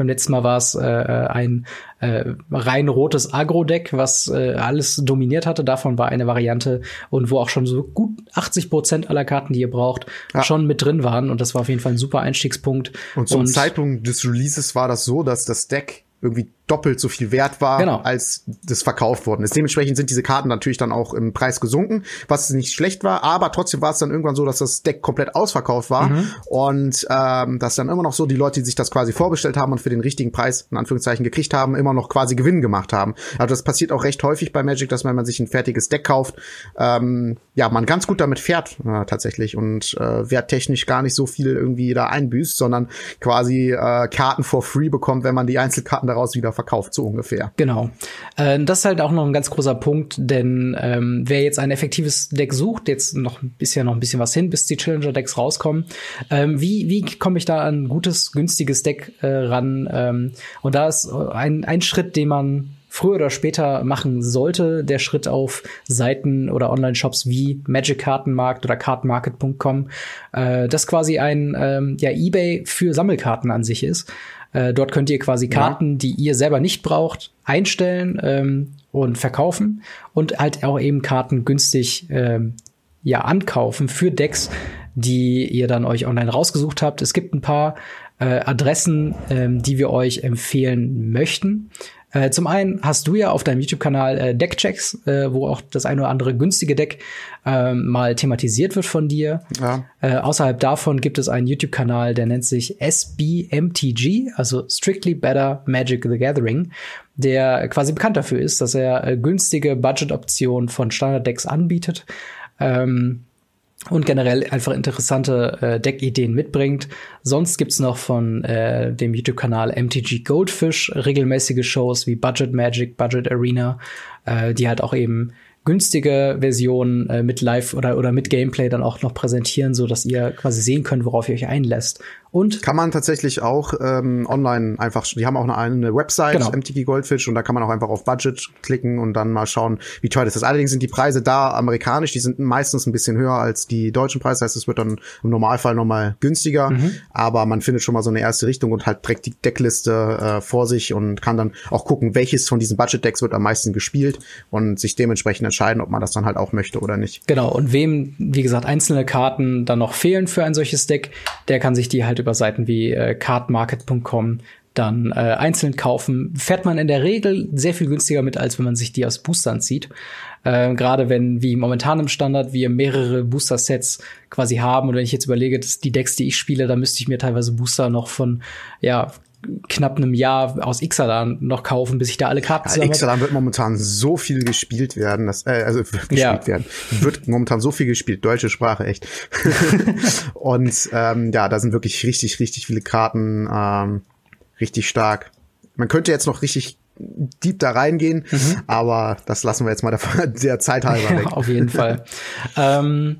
beim letzten Mal war es äh, ein äh, rein rotes Agro-Deck, was äh, alles dominiert hatte. Davon war eine Variante und wo auch schon so gut 80 Prozent aller Karten, die ihr braucht, ja. schon mit drin waren. Und das war auf jeden Fall ein super Einstiegspunkt. Und zum und Zeitpunkt des Releases war das so, dass das Deck irgendwie doppelt so viel wert war, Genau. als das verkauft worden ist. Dementsprechend sind diese Karten natürlich dann auch im Preis gesunken, was nicht schlecht war, aber trotzdem war es dann irgendwann so, dass das Deck komplett ausverkauft war Mhm. und ähm, dass dann immer noch so die Leute, die sich das quasi vorbestellt haben und für den richtigen Preis in Anführungszeichen gekriegt haben, immer noch quasi Gewinn gemacht haben. Also das passiert auch recht häufig bei Magic, dass wenn man sich ein fertiges Deck kauft, ähm, ja, man ganz gut damit fährt äh, tatsächlich und äh, werttechnisch gar nicht so viel irgendwie da einbüßt, sondern quasi äh, Karten for free bekommt, wenn man die Einzelkarten daraus wieder verkauft, so ungefähr. Genau. Äh, das ist halt auch noch ein ganz großer Punkt, denn ähm, wer jetzt ein effektives Deck sucht, jetzt noch ist ja noch ein bisschen was hin, bis die Challenger-Decks rauskommen. Ähm, wie wie komme ich da an ein gutes, günstiges Deck äh, ran? Ähm, und da ist äh, ein, ein Schritt, den man früher oder später machen sollte, der Schritt auf Seiten oder Online-Shops wie Magic Kartenmarkt oder Kartenmarket.com, äh, das quasi ein ähm, ja, Ebay für Sammelkarten an sich ist. Äh, dort könnt ihr quasi Karten, die ihr selber nicht braucht, einstellen ähm, und verkaufen und halt auch eben Karten günstig ähm, ja ankaufen für Decks, die ihr dann euch online rausgesucht habt. Es gibt ein paar äh, Adressen, ähm, die wir euch empfehlen möchten. Äh, zum einen hast du ja auf deinem YouTube-Kanal äh, Deckchecks, äh, wo auch das eine oder andere günstige Deck ähm, mal thematisiert wird von dir. Ja. Äh, außerhalb davon gibt es einen YouTube-Kanal, der nennt sich SBMTG, also Strictly Better Magic the Gathering, der quasi bekannt dafür ist, dass er äh, günstige Budget-Optionen von Standard-Decks anbietet. Ähm, und generell einfach interessante äh, Deckideen mitbringt. Sonst gibt's noch von äh, dem YouTube-Kanal MTG Goldfish regelmäßige Shows wie Budget Magic, Budget Arena, äh, die halt auch eben günstige Versionen äh, mit Live oder oder mit Gameplay dann auch noch präsentieren, so dass ihr quasi sehen könnt, worauf ihr euch einlässt. Und Kann man tatsächlich auch ähm, online einfach, die haben auch eine, eine Website, Genau. MTG Goldfish, und da kann man auch einfach auf Budget klicken und dann mal schauen, wie teuer das ist. Allerdings sind die Preise da amerikanisch, die sind meistens ein bisschen höher als die deutschen Preise, das heißt, es wird dann im Normalfall nochmal günstiger, Mhm. aber man findet schon mal so eine erste Richtung und halt direkt die Deckliste äh, vor sich und kann dann auch gucken, welches von diesen Budget-Decks wird am meisten gespielt und sich dementsprechend entscheiden, ob man das dann halt auch möchte oder nicht. Genau, und wem, wie gesagt, einzelne Karten dann noch fehlen für ein solches Deck, der kann sich die halt über Seiten wie äh, cardmarket.com dann äh, einzeln kaufen. Fährt man in der Regel sehr viel günstiger mit, als wenn man sich die aus Boostern zieht. Äh, Gerade wenn, wie momentan im Standard, wir mehrere Booster-Sets quasi haben. Und wenn ich jetzt überlege, dass die Decks, die ich spiele, da müsste ich mir teilweise Booster noch von, ja, knapp einem Jahr aus Ixalan noch kaufen, bis ich da alle Karten Ja. Ixalan wird momentan so viel gespielt werden, dass, äh, also gespielt Ja. werden. Wird momentan so viel gespielt, deutsche Sprache, echt. und ähm, ja, da sind wirklich richtig, richtig viele Karten, ähm, richtig stark. Man könnte jetzt noch richtig deep da reingehen, aber das lassen wir jetzt mal der, der Zeit halber weg. Ja, auf jeden Fall. ähm,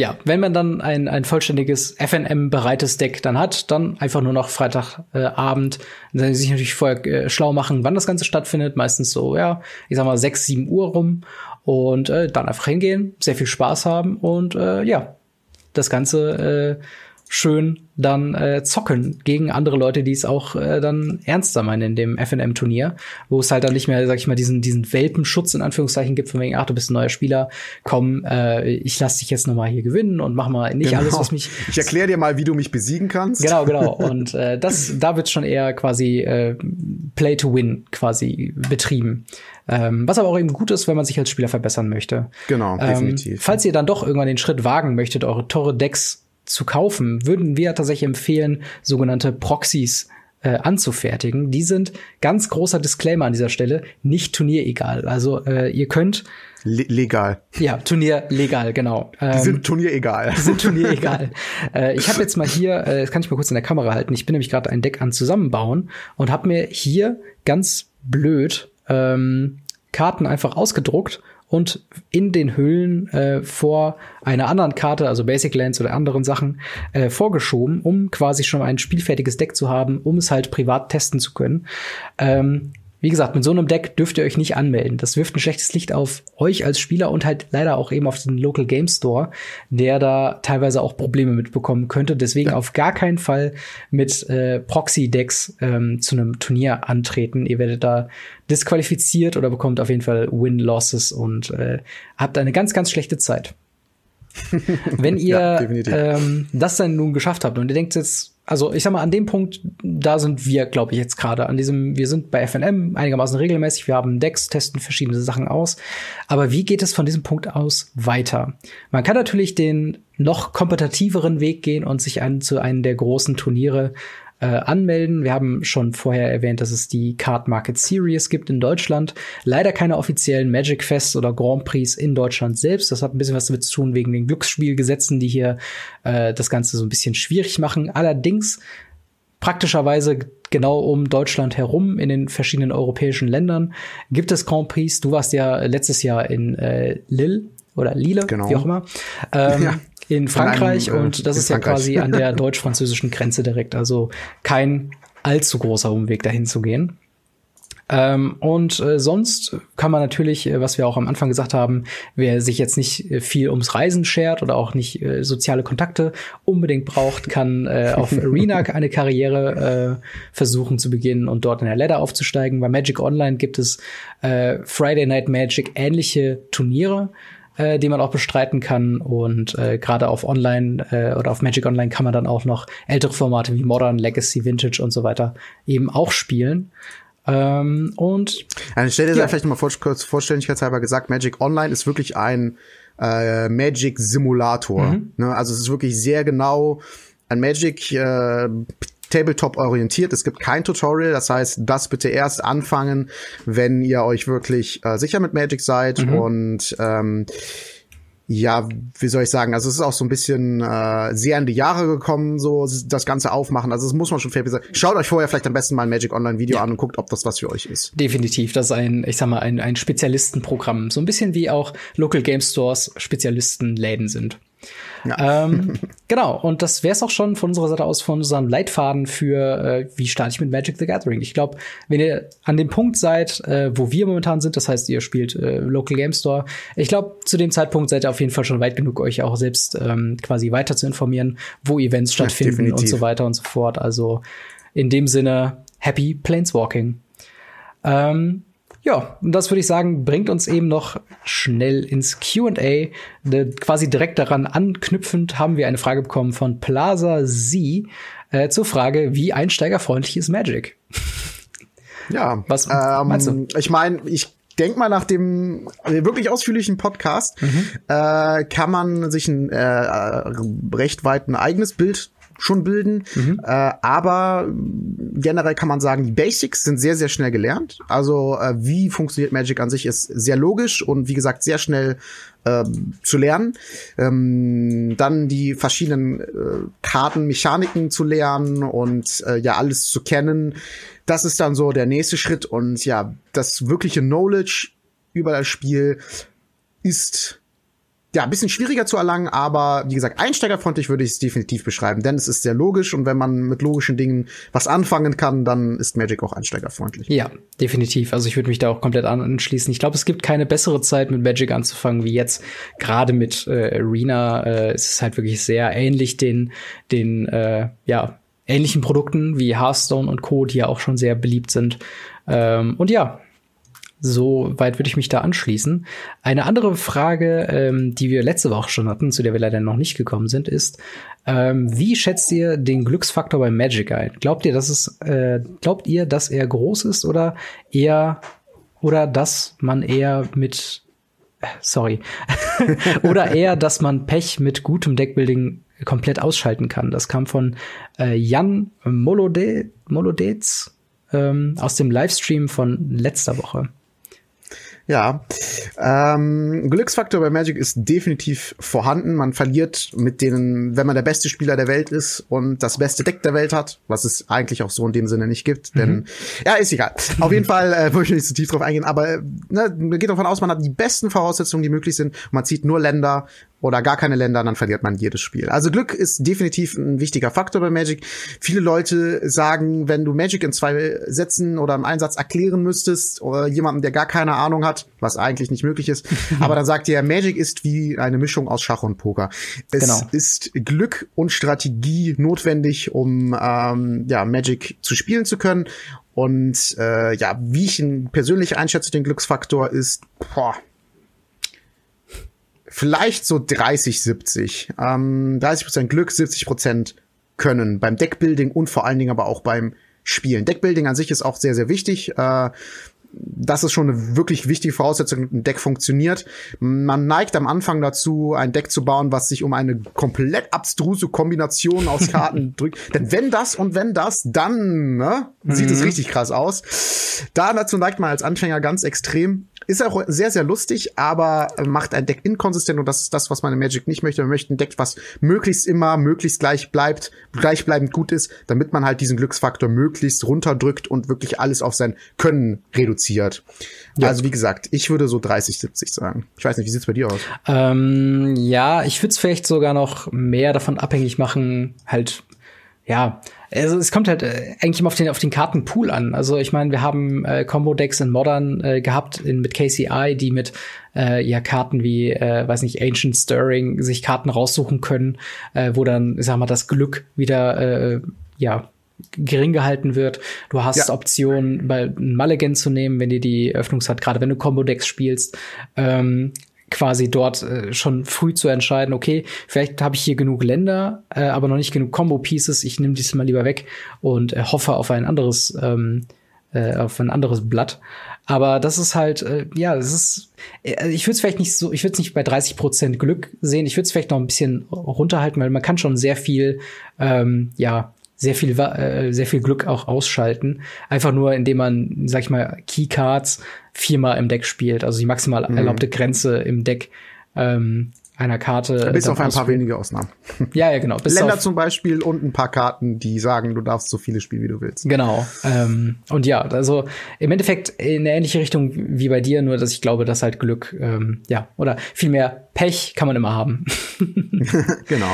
ja, wenn man dann ein, ein vollständiges FNM-bereites Deck dann hat, dann einfach nur noch Freitagabend äh, sich natürlich vorher äh, schlau machen, wann das Ganze stattfindet. Meistens so, ja, ich sag mal 6, 7 Uhr rum. Und äh, dann einfach hingehen, sehr viel Spaß haben und äh, ja, das Ganze äh, schön dann äh, zocken gegen andere Leute, die es auch äh, dann ernster meinen in dem FNM-Turnier, wo es halt dann nicht mehr, sag ich mal, diesen, diesen Welpenschutz in Anführungszeichen gibt, von wegen, ach, du bist ein neuer Spieler, komm, äh, ich lass dich jetzt noch mal hier gewinnen und mach mal nicht alles, was mich ich erkläre dir mal, wie du mich besiegen kannst. Genau, genau. Und äh, das, da wird schon eher quasi äh, Play to Win quasi betrieben. Ähm, was aber auch eben gut ist, wenn man sich als Spieler verbessern möchte. Genau, definitiv. Ähm, falls ihr dann doch irgendwann den Schritt wagen möchtet, eure teure Decks zu kaufen, würden wir tatsächlich empfehlen, sogenannte Proxys äh, anzufertigen. Die sind ganz großer Disclaimer an dieser Stelle, nicht turnieregal. Also äh, ihr könnt Le legal. ja Turnier legal, genau. Die Ähm, sind Turnier egal. sind Turnier egal. äh, ich habe jetzt mal hier, äh, das kann ich mal kurz in der Kamera halten. Ich bin nämlich gerade ein Deck an zusammenbauen und habe mir hier ganz blöd ähm, Karten einfach ausgedruckt und in den Hüllen äh, vor einer anderen Karte, also Basic Lands oder anderen Sachen, äh, vorgeschoben, um quasi schon ein spielfertiges Deck zu haben, um es halt privat testen zu können. Ähm, wie gesagt, mit so einem Deck dürft ihr euch nicht anmelden. Das wirft ein schlechtes Licht auf euch als Spieler und halt leider auch eben auf den Local Game Store, der da teilweise auch Probleme mitbekommen könnte. Deswegen auf gar keinen Fall mit äh, Proxy-Decks ähm, zu einem Turnier antreten. Ihr werdet da disqualifiziert oder bekommt auf jeden Fall Win-Losses und äh, habt eine ganz, ganz schlechte Zeit. Wenn ihr Ja, ähm, das dann nun geschafft habt und ihr denkt jetzt, also ich sag mal, an dem Punkt, da sind wir, glaube ich, jetzt gerade. An diesem, wir sind bei FNM einigermaßen regelmäßig, wir haben Decks, testen verschiedene Sachen aus. Aber wie geht es von diesem Punkt aus weiter? Man kann natürlich den noch kompetitiveren Weg gehen und sich an, zu einem der großen Turniere äh, anmelden. Wir haben schon vorher erwähnt, dass es die Card Market Series gibt in Deutschland. Leider keine offiziellen Magic Fests oder Grand Prix in Deutschland selbst. Das hat ein bisschen was damit zu tun wegen den Glücksspielgesetzen, die hier äh, das Ganze so ein bisschen schwierig machen. Allerdings praktischerweise genau um Deutschland herum in den verschiedenen europäischen Ländern gibt es Grand Prix. Du warst ja letztes Jahr in äh, Lille oder Lille, genau. wie auch immer. Ähm, ja in Frankreich in einem, äh, und das ist ja quasi an der deutsch-französischen Grenze direkt. Also kein allzu großer Umweg dahin zu gehen. Ähm, und äh, sonst kann man natürlich, äh, was wir auch am Anfang gesagt haben, wer sich jetzt nicht äh, viel ums Reisen schert oder auch nicht äh, soziale Kontakte unbedingt braucht, kann äh, auf Arena eine Karriere versuchen zu beginnen und dort in der Ladder aufzusteigen. Bei Magic Online gibt es Friday Night Magic ähnliche Turniere äh, die man auch bestreiten kann. Und äh, gerade auf Online äh, oder auf Magic Online kann man dann auch noch ältere Formate wie Modern, Legacy, Vintage und so weiter eben auch spielen. Ähm, und an Stelle ja. sei vielleicht mal vor, kurz vorstelligkeitshalber gesagt, Magic Online ist wirklich ein äh, Magic Simulator. Mhm. Ne? Also es ist wirklich sehr genau ein Magic äh, Tabletop orientiert. Es gibt kein Tutorial, das heißt, das bitte erst anfangen, wenn ihr euch wirklich äh, sicher mit Magic seid mhm. und ähm, ja, wie soll ich sagen, also es ist auch so ein bisschen äh, sehr in die Jahre gekommen, so das Ganze aufmachen. Also das muss man schon fair sagen. Schaut euch vorher vielleicht am besten mal ein Magic Online Video ja. an und guckt, ob das was für euch ist. Definitiv, das ist ein, ich sag mal, ein, ein Spezialistenprogramm. So ein bisschen wie auch Local Game Stores Spezialistenläden sind. Ja. Ähm, genau, und das wäre es auch schon von unserer Seite aus von unserem Leitfaden für, äh, wie starte ich mit Magic the Gathering. Ich glaube, wenn ihr an dem Punkt seid, äh, wo wir momentan sind, das heißt, ihr spielt äh, Local Game Store, ich glaube, zu dem Zeitpunkt seid ihr auf jeden Fall schon weit genug, euch auch selbst ähm, quasi weiter zu informieren, wo Events stattfinden ja, und so weiter und so fort. Also in dem Sinne, happy Planeswalking. Ähm, ja, und das würde ich sagen, bringt uns eben noch schnell ins QA. Quasi direkt daran anknüpfend haben wir eine Frage bekommen von Plaza Z äh, zur Frage, wie einsteigerfreundlich ist Magic? Ja, was ähm, meinst du? Ich meine, ich denk mal nach dem wirklich ausführlichen Podcast mhm. äh, kann man sich ein äh, recht weit ein eigenes Bild schon bilden. Mhm. Äh, aber generell kann man sagen, die Basics sind sehr, sehr schnell gelernt. Also äh, wie funktioniert Magic an sich ist sehr logisch und wie gesagt sehr schnell äh, zu lernen. Ähm, dann die verschiedenen äh, Kartenmechaniken zu lernen und äh, ja alles zu kennen. Das ist dann so der nächste Schritt und ja, das wirkliche Knowledge über das Spiel ist ja, ein bisschen schwieriger zu erlangen, aber wie gesagt, einsteigerfreundlich würde ich es definitiv beschreiben, denn es ist sehr logisch und wenn man mit logischen Dingen was anfangen kann, dann ist Magic auch einsteigerfreundlich. Ja, definitiv. Also ich würde mich da auch komplett anschließen. Ich glaube, es gibt keine bessere Zeit, mit Magic anzufangen wie jetzt. Gerade mit äh, Arena äh, ist es halt wirklich sehr ähnlich den, den äh, ja, ähnlichen Produkten wie Hearthstone und Co., die ja auch schon sehr beliebt sind. Ähm, und ja, so weit würde ich mich da anschließen. Eine andere Frage, ähm, die wir letzte Woche schon hatten, zu der wir leider noch nicht gekommen sind, ist, ähm, wie schätzt ihr den Glücksfaktor bei Magic ein? Glaubt ihr, dass es, äh, glaubt ihr, dass er groß ist oder eher, oder dass man eher mit, sorry, oder eher, dass man Pech mit gutem Deckbuilding komplett ausschalten kann? Das kam von äh, Jan Molode, Molodetz ähm, aus dem Livestream von letzter Woche. Ja, ähm, Glücksfaktor bei Magic ist definitiv vorhanden. Man verliert mit denen, wenn man der beste Spieler der Welt ist und das beste Deck der Welt hat, was es eigentlich auch so in dem Sinne nicht gibt. Denn mhm. ja, ist egal. Auf jeden Fall äh, würde ich nicht zu tief drauf eingehen, aber ne, man geht davon aus, man hat die besten Voraussetzungen, die möglich sind. Man zieht nur Länder oder gar keine Länder, dann verliert man jedes Spiel. Also Glück ist definitiv ein wichtiger Faktor bei Magic. Viele Leute sagen, wenn du Magic in zwei Sätzen oder im Einsatz erklären müsstest oder jemanden, der gar keine Ahnung hat, was eigentlich nicht möglich ist, aber dann sagt ihr, Magic ist wie eine Mischung aus Schach und Poker. Es genau. ist Glück und Strategie notwendig, um ähm, ja Magic zu spielen zu können. Und äh, ja, wie ich ihn persönlich einschätze, den Glücksfaktor ist, boah, vielleicht so 30, 70. Ähm, 30 Prozent Glück, 70 Prozent können beim Deckbuilding und vor allen Dingen aber auch beim Spielen. Deckbuilding an sich ist auch sehr, sehr wichtig. Äh, das ist schon eine wirklich wichtige Voraussetzung, ein Deck funktioniert. Man neigt am Anfang dazu, ein Deck zu bauen, was sich um eine komplett abstruse Kombination aus Karten drückt. Denn wenn das und wenn das, dann ne, mhm. sieht es mhm. richtig krass aus. Da dazu neigt man als Anfänger ganz extrem. Ist auch sehr, sehr lustig, aber macht ein Deck inkonsistent und das ist das, was man in Magic nicht möchte. Man möchte ein Deck, was möglichst immer, möglichst gleich bleibt, gleichbleibend gut ist, damit man halt diesen Glücksfaktor möglichst runterdrückt und wirklich alles auf sein Können reduziert. Ja. Also wie gesagt, ich würde so 30, 70 sagen. Ich weiß nicht, wie sieht's bei dir aus? Ähm, ja, ich würde es vielleicht sogar noch mehr davon abhängig machen, halt, ja, also es kommt halt äh, eigentlich immer auf den, auf den Kartenpool an. Also ich meine, wir haben äh, Combo-Decks in Modern äh, gehabt in, mit KCI, die mit äh, ja Karten wie, äh, weiß nicht, Ancient Stirring sich Karten raussuchen können, äh, wo dann, ich sag mal, das Glück wieder äh, ja gering gehalten wird. Du hast ja. Optionen, bei Mulligan zu nehmen, wenn dir die Öffnungszeit, gerade wenn du Combo-Decks spielst. Ähm, quasi dort äh, schon früh zu entscheiden, okay, vielleicht habe ich hier genug Länder, äh, aber noch nicht genug Combo-Pieces, ich nehme diesmal lieber weg und äh, hoffe auf ein anderes, ähm, äh, auf ein anderes Blatt. Aber das ist halt, äh, ja, das ist, äh, ich würde es vielleicht nicht so, ich würde es nicht bei 30 Prozent Glück sehen, ich würde es vielleicht noch ein bisschen runterhalten, weil man kann schon sehr viel, ähm, ja, sehr viel, äh, sehr viel Glück auch ausschalten. Einfach nur, indem man, sag ich mal, Keycards viermal im Deck spielt, also die maximal mhm. erlaubte Grenze im Deck ähm, einer Karte. Bis auf ein paar wenige Ausnahmen. Ja, ja, genau. Bis Länder zum Beispiel und ein paar Karten, die sagen, du darfst so viele spielen, wie du willst. Genau. Ähm, und ja, also im Endeffekt in eine ähnliche Richtung wie bei dir, nur dass ich glaube, dass halt Glück, ähm, ja, oder vielmehr Pech kann man immer haben. genau.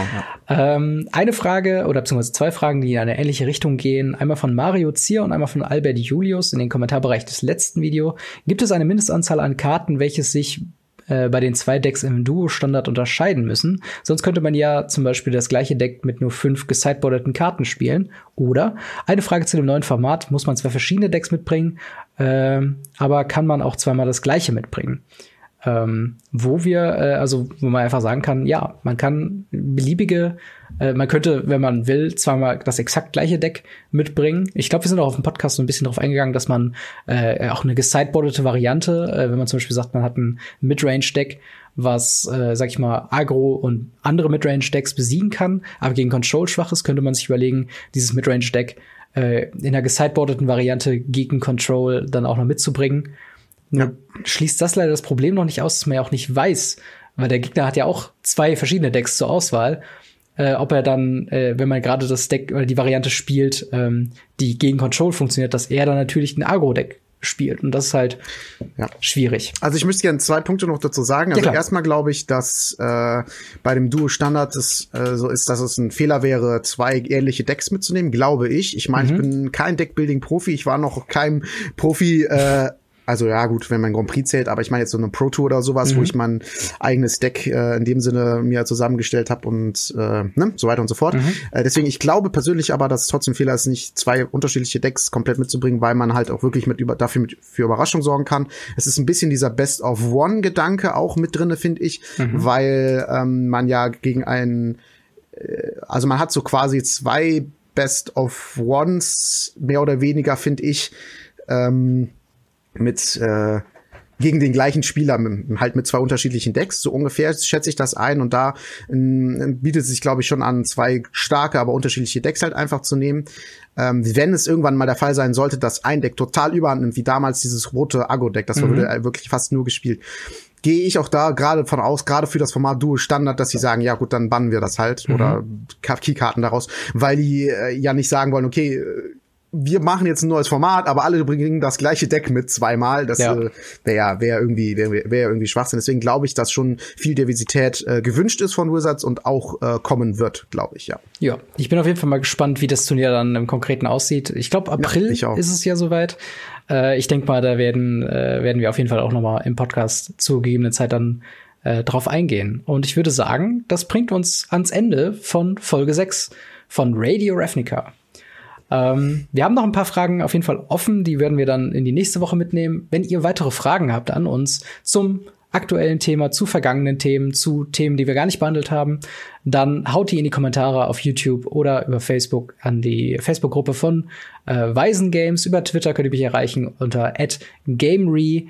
Ja. Ähm, eine Frage oder beziehungsweise zwei Fragen, die in eine ähnliche Richtung gehen. Einmal von Mario Zier und einmal von Albert Julius in den Kommentarbereich des letzten Video. Gibt es eine Mindestanzahl an Karten, welches sich äh, bei den zwei Decks im Duo-Standard unterscheiden müssen. Sonst könnte man ja zum Beispiel das gleiche Deck mit nur fünf gesideboardeten Karten spielen. Oder eine Frage zu dem neuen Format, muss man zwei verschiedene Decks mitbringen, äh, aber kann man auch zweimal das gleiche mitbringen? Ähm, wo wir, äh, also wo man einfach sagen kann, ja, man kann beliebige, äh, man könnte, wenn man will, zweimal das exakt gleiche Deck mitbringen. Ich glaube, wir sind auch auf dem Podcast so ein bisschen darauf eingegangen, dass man äh, auch eine gesideboardete Variante, äh, wenn man zum Beispiel sagt, man hat ein Midrange-Deck, was, äh, sag ich mal, Agro und andere Midrange-Decks besiegen kann, aber gegen Control schwach ist, könnte man sich überlegen, dieses Midrange-Deck äh, in einer gesideboardeten Variante gegen Control dann auch noch mitzubringen. Ja. Schließt das leider das Problem noch nicht aus, dass man ja auch nicht weiß, weil der Gegner hat ja auch zwei verschiedene Decks zur Auswahl. Äh, ob er dann, äh, wenn man gerade das Deck oder die Variante spielt, ähm, die gegen Control funktioniert, dass er dann natürlich ein Agro-Deck spielt. Und das ist halt ja. schwierig. Also ich müsste gerne zwei Punkte noch dazu sagen. Also ja, erstmal glaube ich, dass äh, bei dem Duo Standard es äh, so ist, dass es ein Fehler wäre, zwei ähnliche Decks mitzunehmen. Glaube ich. Ich meine, mhm. ich bin kein Deckbuilding-Profi. Ich war noch kein Profi. Äh, also ja, gut, wenn man Grand Prix zählt, aber ich meine jetzt so eine Pro Tour oder sowas, mhm. wo ich mein eigenes Deck äh, in dem Sinne mir zusammengestellt habe und äh, ne, so weiter und so fort. Mhm. Äh, deswegen, ich glaube persönlich aber, dass es trotzdem Fehler ist, nicht zwei unterschiedliche Decks komplett mitzubringen, weil man halt auch wirklich mit über dafür mit, für Überraschung sorgen kann. Es ist ein bisschen dieser Best of One Gedanke auch mit drinne, finde ich, mhm. weil ähm, man ja gegen einen, äh, also man hat so quasi zwei Best of Ones mehr oder weniger, finde ich. Ähm, mit äh, gegen den gleichen Spieler, halt mit zwei unterschiedlichen Decks. So ungefähr schätze ich das ein und da äh, bietet es sich, glaube ich, schon an, zwei starke, aber unterschiedliche Decks halt einfach zu nehmen. Ähm, wenn es irgendwann mal der Fall sein sollte, dass ein Deck total überhand nimmt, wie damals dieses rote Agro-Deck, das mhm. wurde wirklich fast nur gespielt, gehe ich auch da gerade von aus, gerade für das Format Duo Standard, dass sie sagen, ja gut, dann bannen wir das halt mhm. oder Keykarten daraus, weil die äh, ja nicht sagen wollen, okay, wir machen jetzt ein neues Format, aber alle bringen das gleiche Deck mit zweimal. Das ja. äh, wäre ja wär irgendwie, wäre wär irgendwie Schwachsinn. Deswegen glaube ich, dass schon viel Diversität äh, gewünscht ist von Wizards und auch äh, kommen wird, glaube ich, ja. Ja, ich bin auf jeden Fall mal gespannt, wie das Turnier dann im Konkreten aussieht. Ich glaube, April ja, ich ist es ja soweit. Äh, ich denke mal, da werden, äh, werden wir auf jeden Fall auch noch mal im Podcast zur gegebenen Zeit dann äh, drauf eingehen. Und ich würde sagen, das bringt uns ans Ende von Folge 6 von Radio Ravnica. Ähm, wir haben noch ein paar Fragen auf jeden Fall offen, die werden wir dann in die nächste Woche mitnehmen. Wenn ihr weitere Fragen habt an uns zum aktuellen Thema, zu vergangenen Themen, zu Themen, die wir gar nicht behandelt haben, dann haut die in die Kommentare auf YouTube oder über Facebook an die Facebook-Gruppe von äh, Weisen Games. Über Twitter könnt ihr mich erreichen unter @gamery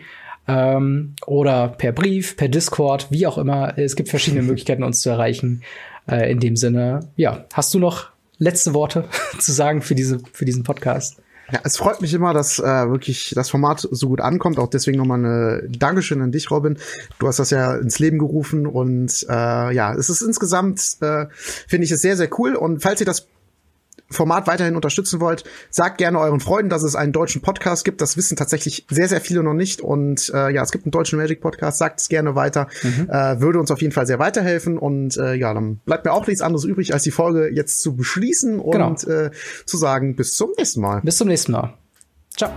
ähm, oder per Brief, per Discord, wie auch immer. Es gibt verschiedene Möglichkeiten, uns zu erreichen. Äh, in dem Sinne, ja, hast du noch letzte Worte zu sagen für diese für diesen Podcast? Ja, es freut mich immer, dass äh, wirklich das Format so gut ankommt. Auch deswegen nochmal eine Dankeschön an dich, Robin. Du hast das ja ins Leben gerufen und äh, ja, es ist insgesamt, äh, finde ich es sehr, sehr cool. Und falls ihr das Format weiterhin unterstützen wollt, sagt gerne euren Freunden, dass es einen deutschen Podcast gibt. Das wissen tatsächlich sehr, sehr viele noch nicht. Und äh, ja, es gibt einen deutschen Magic Podcast. Sagt es gerne weiter. Mhm. Äh, würde uns auf jeden Fall sehr weiterhelfen. Und äh, ja, dann bleibt mir auch nichts anderes übrig, als die Folge jetzt zu beschließen und genau. äh, zu sagen, bis zum nächsten Mal. Bis zum nächsten Mal. Ciao.